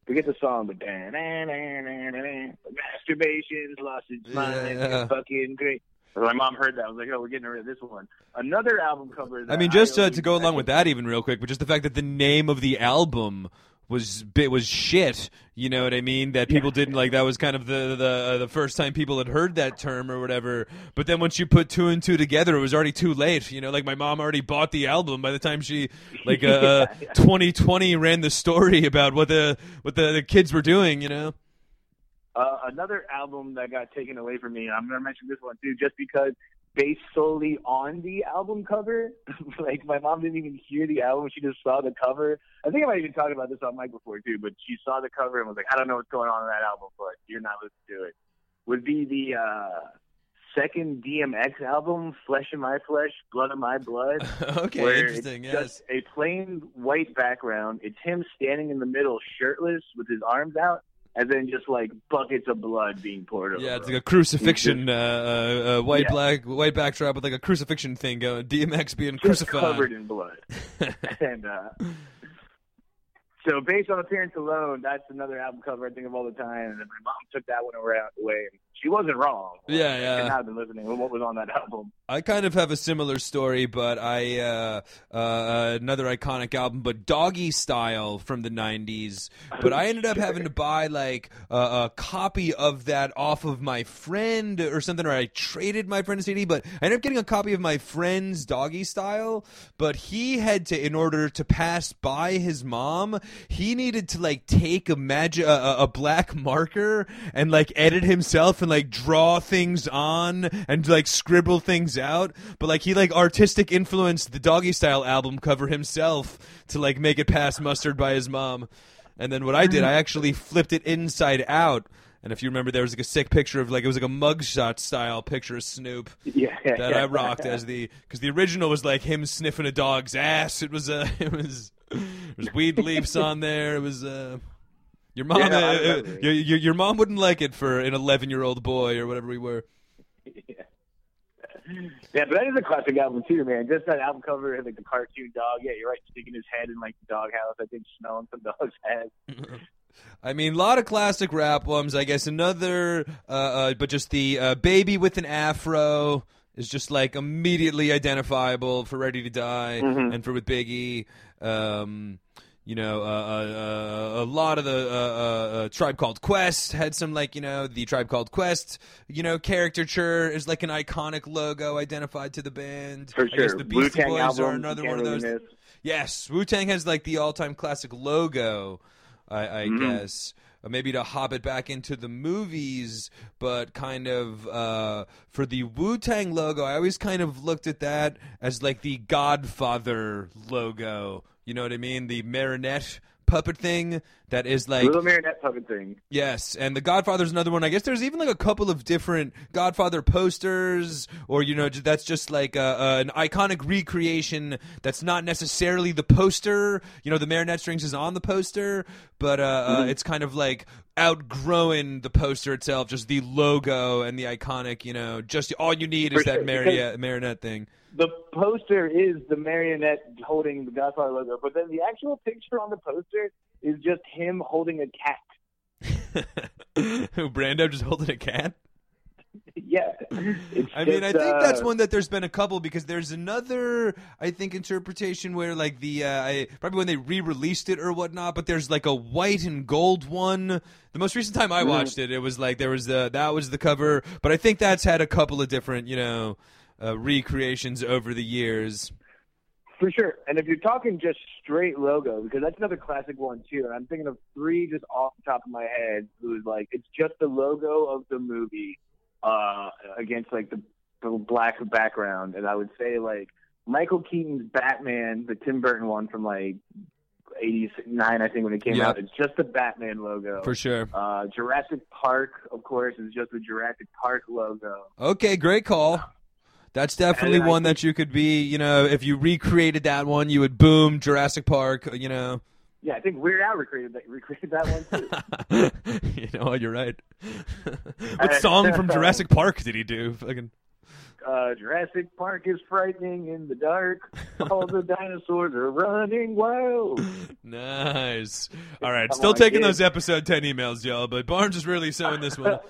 forget the song, but dan, dan, dan, masturbation's lost its mind. Yeah. Fucking great. My mom heard that. I was like, oh, we're getting rid of this one. Another album cover. That I mean, just uh, to go along with that, even real quick, but just the fact that the name of the album was bit was shit. You know what I mean? That people didn't like. That was kind of the the uh, the first time people had heard that term or whatever. But then once you put two and two together, it was already too late. You know, like my mom already bought the album by the time she like uh, [laughs] uh, 2020 ran the story about what the what the, the kids were doing. You know. Uh, another album that got taken away from me, I'm going to mention this one too, just because based solely on the album cover. [laughs] like my mom didn't even hear the album; she just saw the cover. I think I might even talked about this on mic before too, but she saw the cover and was like, "I don't know what's going on in that album, but you're not listening to it." Would be the uh, second DMX album, "Flesh of My Flesh, Blood of My Blood." [laughs] okay, where interesting. It's Yes. just a plain white background. It's him standing in the middle, shirtless, with his arms out, and then just like buckets of blood being poured over. Yeah, it's like a crucifixion, uh, uh, uh, white Yeah. black, white backdrop with like a crucifixion thing going. DMX being just crucified. covered in blood. [laughs] and uh, So based on appearance alone, that's another album cover I think of all the time. And my mom took that one around away. And she wasn't wrong. Yeah, I yeah. could not have been listening to what was on that album. I kind of have a similar story, but I uh, uh, another iconic album, but Doggy Style from the '90s. But I ended up having to buy like a, a copy of that off of my friend or something, or I traded my friend's CD. But I ended up getting a copy of my friend's Doggy Style. But he had to, in order to pass by his mom, he needed to like take a magic a, a black marker and like edit himself and like draw things on and like scribble things out but like he like artistic influenced the doggy style album cover himself to like make it pass mustard by his mom and then what i did i actually flipped it inside out and if you remember there was like a sick picture of like it was like a mugshot style picture of snoop Yeah. [laughs] that I rocked as the because the original was like him sniffing a dog's ass. It was uh, [laughs] it was there's weed leaves on there. It was uh, your mom. Yeah, uh, uh, your, your your mom wouldn't like it for an 11 year old boy or whatever we were. yeah. [laughs] Yeah, but that is a classic album too, man. Just that album cover and like the cartoon dog. Yeah, you're right. Sticking his head in like the doghouse. I think smelling some dog's head. [laughs] I mean, a lot of classic rap ones. I guess another, uh, uh, but just the uh, baby with an afro is just like immediately identifiable for Ready to Die Mhm. and for with Biggie. Um, you know, uh, uh, uh, a lot of the uh, uh, uh, Tribe Called Quest had some like you know the Tribe Called Quest you know caricature is like an iconic logo identified to the band. For I guess sure. the Beastie Wu-Tang Boys album, are another one of those. miss. Yes, Wu Tang has like the all time classic logo, I, I Mhm. guess. Uh, maybe to hop it back into the movies, but kind of uh, for the Wu Tang logo, I always kind of looked at that as like the Godfather logo. You know what I mean? The marionette puppet thing that is like Little marionette puppet thing. Yes, and the Godfather's another one. I guess there's even like a couple of different Godfather posters, or you know, that's just like a, a, an iconic recreation that's not necessarily the poster. You know, the marionette strings is on the poster, but uh, uh, it's kind of like outgrowing the poster itself, just the logo and the iconic. You know, just all you need is For that sure, marionette marionette thing. The poster is the marionette holding the Godfather logo, but then the actual picture on the poster is just him holding a cat. Who [laughs] Brando just holding a cat? [laughs] yeah. I mean, I think that's uh, one that there's been a couple because there's another, I think, interpretation where like the uh, I, probably when they re-released it or whatnot, but there's like a white and gold one. The most recent time I watched it, it was like there was the that was the cover, but I think that's had a couple of different, you know, uh, recreations over the years. For sure. And if you're talking just straight logo, because that's another classic one too, and I'm thinking of three just off the top of my head who's like it's just the logo of the movie uh against like the, the black background. And I would say like Michael Keaton's Batman, the Tim Burton one from like eighty nine, I think when it came Yeah. out, it's just the Batman logo. For sure. Uh Jurassic Park, of course, is just the Jurassic Park logo. Okay, great call. That's definitely one that you could be, you know, if you recreated that one, you would boom Jurassic Park, you know. Yeah, I think Weird Al recreated that recreated that one too. [laughs] you know, you're right. [laughs] what song from [laughs] Jurassic Park did he do? Fucking uh, Jurassic Park is frightening in the dark. All the dinosaurs are running wild. nice. All right, Come still on, taking kid. those episode ten emails, y'all. But Barnes is really sowing this one.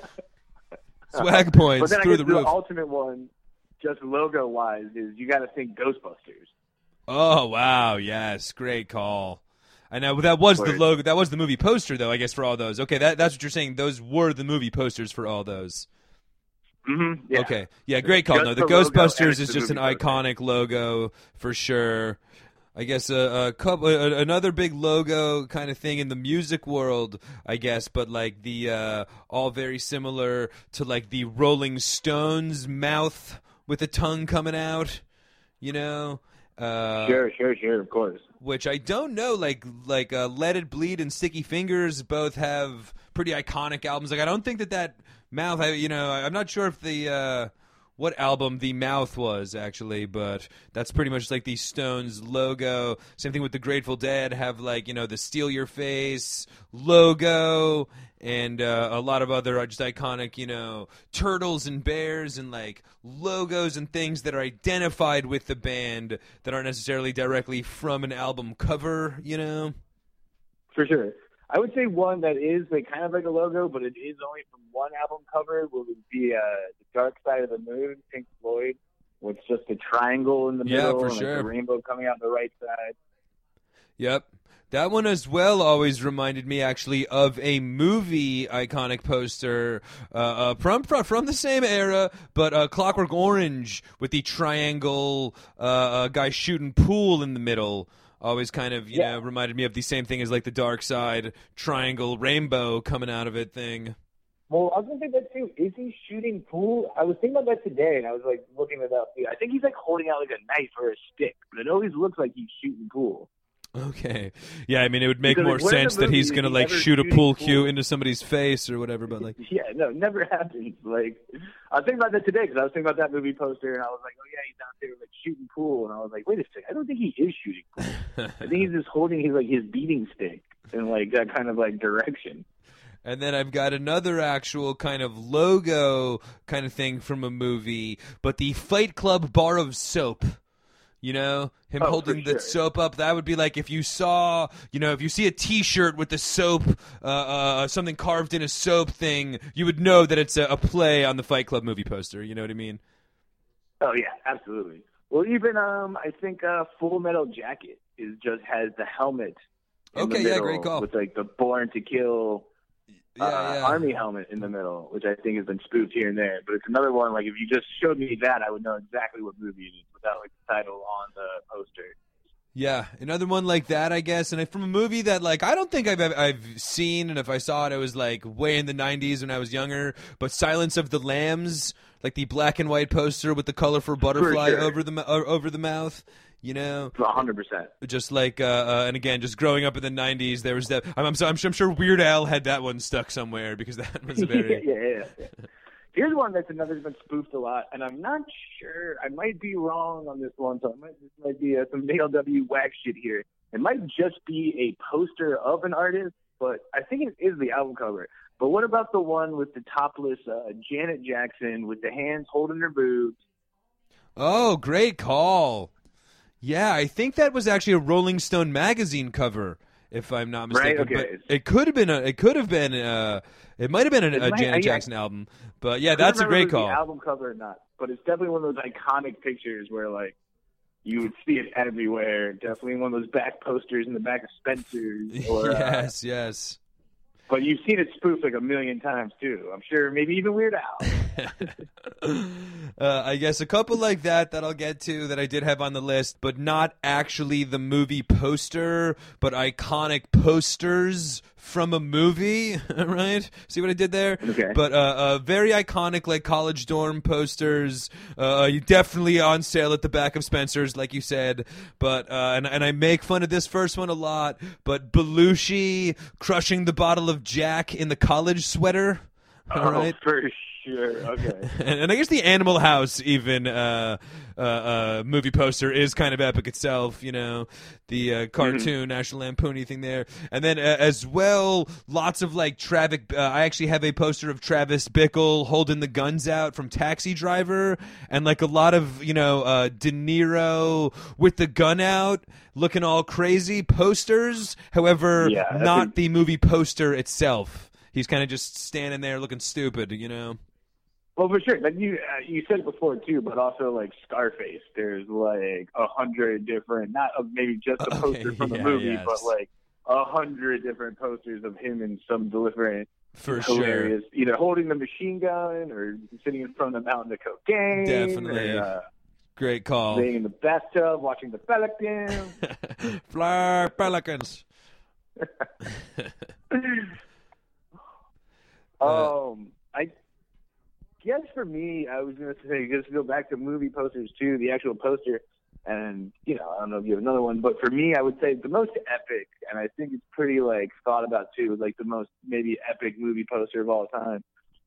Swag points but then I through the the roof. ultimate one, just logo wise, is you got to think Ghostbusters. Oh wow, yes, great call. I know that was the logo. That was the movie poster, though. I guess for all those. Okay, that, that's what you're saying. Those were the movie posters for all those. Mm-hmm. Yeah. Okay, yeah, great call. Just no, the, the Ghostbusters is just an poster. iconic logo for sure. I guess a, a couple, a, another big logo kind of thing in the music world, I guess, but like the uh, all very similar to like the Rolling Stones mouth with a tongue coming out, you know. Uh, Sure, sure, sure. Of course. which I don't know. Like like uh, Let It Bleed and Sticky Fingers both have pretty iconic albums. Like I don't think that that mouth. I, you know, I'm not sure if the uh, what album the mouth was actually, but that's pretty much like the Stones logo. Same thing with the Grateful Dead. Have like you know the Steal Your Face logo. And uh, a lot of other uh, just iconic, you know, turtles and bears and like logos and things that are identified with the band that aren't necessarily directly from an album cover, you know. for sure. I would say one that is like kind of like a logo, but it is only from one album cover. would be uh, the Dark Side of the Moon, Pink Floyd, with just a triangle in the Yeah, middle for and sure. like the rainbow coming out the right side. Yep. That one as well always reminded me actually of a movie iconic poster uh, uh, from, from from the same era, but uh, Clockwork Orange with the triangle uh, uh, guy shooting pool in the middle. Always kind of you Yeah. know reminded me of the same thing as like the dark side triangle rainbow coming out of it thing. Well, I was gonna say that too. Is he shooting pool? I was thinking about that today, and I was like looking it up. I think he's like holding out like a knife or a stick, but it always looks like he's shooting pool. Okay, yeah, I mean it would make Because, more like, where in the sense that he's gonna like shoot a pool pool? cue into somebody's face or whatever, but like [laughs] Yeah, no, it never [laughs] happens. Like, I was thinking about that today because I was thinking about that movie poster, and I was like, oh yeah, he's out there like shooting pool, and I was like, wait a second, I don't think he is shooting pool. I think he's [laughs] just holding his like his beating stick in like that kind of like direction. And then I've got another actual kind of logo kind of thing from a movie, but the Fight Club bar of soap. You know, him Oh, holding the sure. soap up. That would be like if you saw, you know, if you see a T-shirt with the soap, uh, uh, something carved in a soap thing, you would know that it's a, a play on the Fight Club movie poster. You know what I mean? Oh yeah, absolutely. Well, even um, I think uh, Full Metal Jacket is just has the helmet. Okay, the yeah, great call. With like the Born to Kill Yeah, uh, yeah. army helmet in the middle, which I think has been spoofed here and there. But it's another one. Like if you just showed me that, I would know exactly what movie it is without like the title on the poster. Yeah, another one like that, I guess, and from a movie that like I don't think I've I've seen, and if I saw it, it was like way in the '90s when I was younger. But Silence of the Lambs, like the black and white poster with the colorful butterfly sure. over the over the mouth, you know, hundred percent. just like uh, uh, and again, just growing up in the '90s, there was that. I'm I'm, so, I'm, sure, I'm sure Weird Al had that one stuck somewhere because that [laughs] was a very [laughs] yeah, yeah, yeah. Here's one that's another that's been spoofed a lot, and I'm not sure. I might be wrong on this one, so I might, this might be uh, some ALW whack shit here. It might just be a poster of an artist, but I think it is the album cover. But what about the one with the topless uh, Janet Jackson with the hands holding her boobs? Oh, great call. Yeah, I think that was actually a Rolling Stone magazine cover, if I'm not mistaken. Right, okay. But it could have been a. It could have been. Uh, it might have been a, a might- Janet uh. Jackson album. But yeah, that's a great call. Album cover or not, but it's definitely one of those iconic pictures where like you would see it everywhere. Definitely one of those back posters in the back of Spencer's. [laughs] Or, uh, yes, yes. But you've seen it spoofed like a million times too. I'm sure maybe even Weird Al. [laughs] uh, I guess a couple like that that I'll get to that I did have on the list, but not actually the movie poster, but iconic posters from a movie. [laughs] right? See what I did there? Okay. But uh, uh, very iconic, like college dorm posters. Uh, you definitely on sale at the back of Spencer's, like you said. But uh, and and I make fun of this first one a lot. But Belushi crushing the bottle of Jack in the college sweater. All oh, right. for sure. Okay. [laughs] and, and I guess the Animal House even uh, uh, uh, movie poster is kind of epic itself. You know, the uh, cartoon National Lampoony thing there, and then uh, as well, lots of like Travis. Uh, I actually have a poster of Travis Bickle holding the guns out from Taxi Driver, and like a lot of you know uh, De Niro with the gun out, looking all crazy posters. However, Yeah, not a- the movie poster itself. He's kind of just standing there looking stupid, you know. Well, for sure. Like you, uh, you said it before too, but also like Scarface. There's like a hundred different, not uh, maybe just a Okay, poster [laughs] from the yeah, movie, yes. but like a hundred different posters of him in some different For sure. hilarious, either holding the machine gun or sitting in front of a mountain of cocaine. Definitely. Or, uh, Great call. laying in the bathtub watching the Pelican. [laughs] Fly Pelicans. [laughs] Um, I guess for me, I was gonna say just go back to movie posters too. The actual poster, and you know, I don't know if you have another one, but for me, I would say the most epic, and I think it's pretty like thought about too, like the most maybe epic movie poster of all time.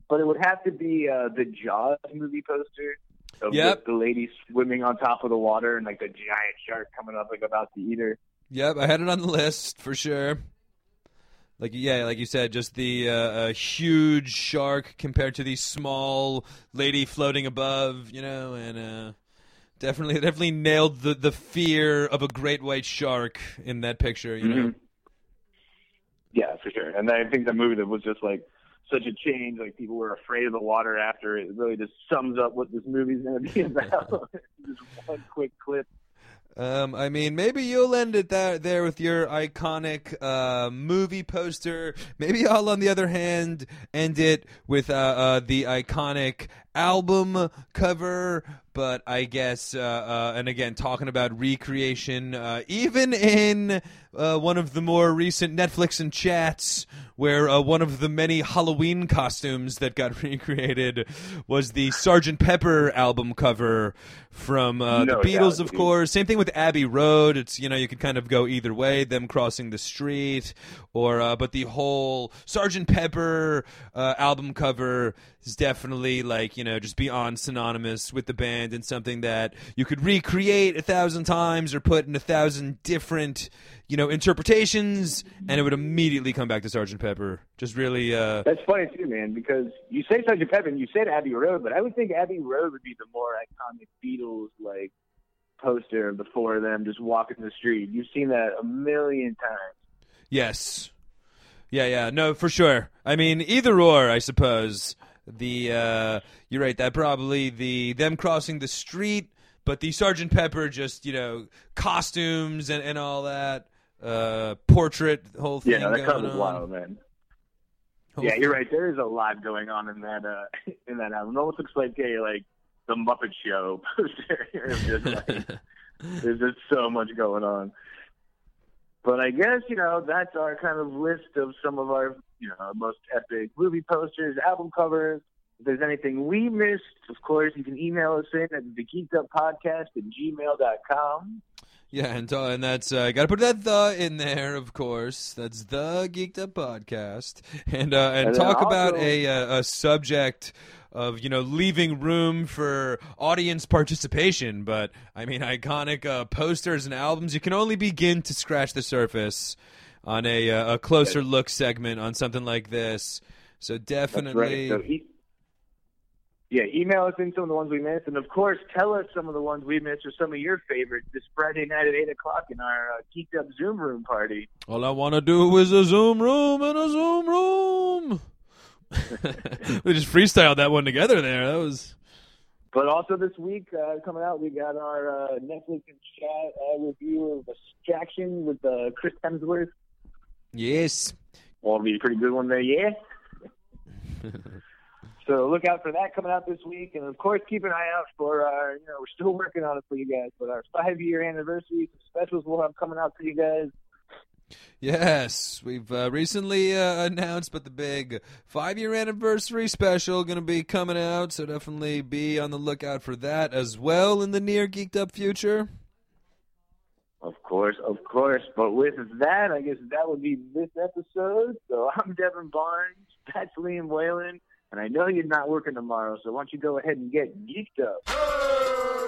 But it would have to be uh, the Jaws movie poster. Of Yep. the, the lady swimming on top of the water and like the giant shark coming up like about to eat her. Yep, I had it on the list for sure. Like yeah, like you said, just the uh, huge shark compared to the small lady floating above, you know, and uh, definitely, [laughs] definitely nailed the the fear of a great white shark in that picture, you know. Mhm. Yeah, for sure. And I think the movie that was just like such a change, like people were afraid of the water after it really just sums up what this movie's to be [laughs] about. [laughs] just one quick clip. Um, I mean, maybe you'll end it there, there with your iconic uh, movie poster. Maybe I'll, on the other hand, end it with uh, uh, the iconic album cover. But I guess, uh, uh, and again, talking about recreation, uh, even in uh, one of the more recent Netflix and chats, where uh, one of the many Halloween costumes that got [laughs] recreated was the Sergeant Pepper album cover from uh, No the Beatles, doubt, of course. Same thing with Abbey Road. It's you know you could kind of go either way, them crossing the street, or uh, but the whole Sergeant Pepper uh, album cover is definitely like you know just beyond synonymous with the band and something that you could recreate a thousand times or put in a thousand different you know interpretations, and it would immediately come back to Sergeant Pepper. Just really. Uh, That's funny too, man, because you say sergeant Pepper and you said Abbey Road, but I would think Abbey Road would be the more iconic Beatles like poster of the four of them just walking the street. You've seen that a million times. Yes. Yeah, yeah. No, for sure. I mean, either or, I suppose. The uh you're right, that probably the them crossing the street, but the Sergeant Pepper just, you know, costumes and, and all that. Uh portrait whole thing. Yeah, that going wild, man. Whole Yeah, thing. you're right. There is a lot going on in that uh [laughs] in that album. It almost looks like a like the Muppet Show [laughs] poster. Just like [laughs] there's just so much going on. But I guess you know that's our kind of list of some of our you know most epic movie posters, album covers. If there's anything we missed, of course, you can email us in at the geeked up podcast at gmail.com. Yeah, and uh, and that's uh, got to put that the in there, of course. That's the Geeked Up podcast, and uh, and, And talk about also- a uh, a subject of you know leaving room for audience participation. But I mean, iconic uh, posters and albums. You can only begin to scratch the surface on a uh, a closer look segment on something like this. So definitely, right. So yeah, email us in some of the ones we missed, and of course, tell us some of the ones we missed or some of your favorites this Friday night at eight o'clock in our uh, geeked up Zoom room party. all I want to do is a Zoom room and a Zoom room. [laughs] we just freestyled that one together there. That was. But also this week, uh, coming out, we got our uh, Netflix and chat uh, review of Extraction with uh, Chris Hemsworth. Yes. Well, it'll be a pretty good one there, yeah. [laughs] so look out for that coming out this week, and of course, keep an eye out for our. You know, we're still working on it for you guys, but our five-year anniversary specials we'll have coming out for you guys. Yes, we've uh, recently uh, announced, but the big five-year anniversary special going to be coming out, so definitely be on the lookout for that as well in the near geeked up future. Of course, of course. But with that, I guess that would be this episode. So [laughs] I'm Devin Barnes. That's Liam Whalen. And I know you're not working tomorrow, so why don't you go ahead and get geeked up?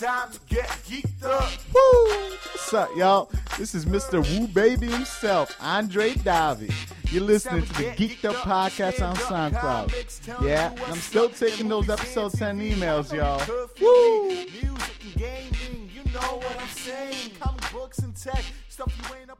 Time to get geeked up. Woo! What's up, y'all? This is Mr. Woo Baby himself, Andre Davi. You're listening to the Geeked Up Podcast on SoundCloud. Yeah, and I'm still taking those episode 10 emails, y'all. Woo! Music and gaming, you know what I'm saying. Comic books and tech, stuff you ain't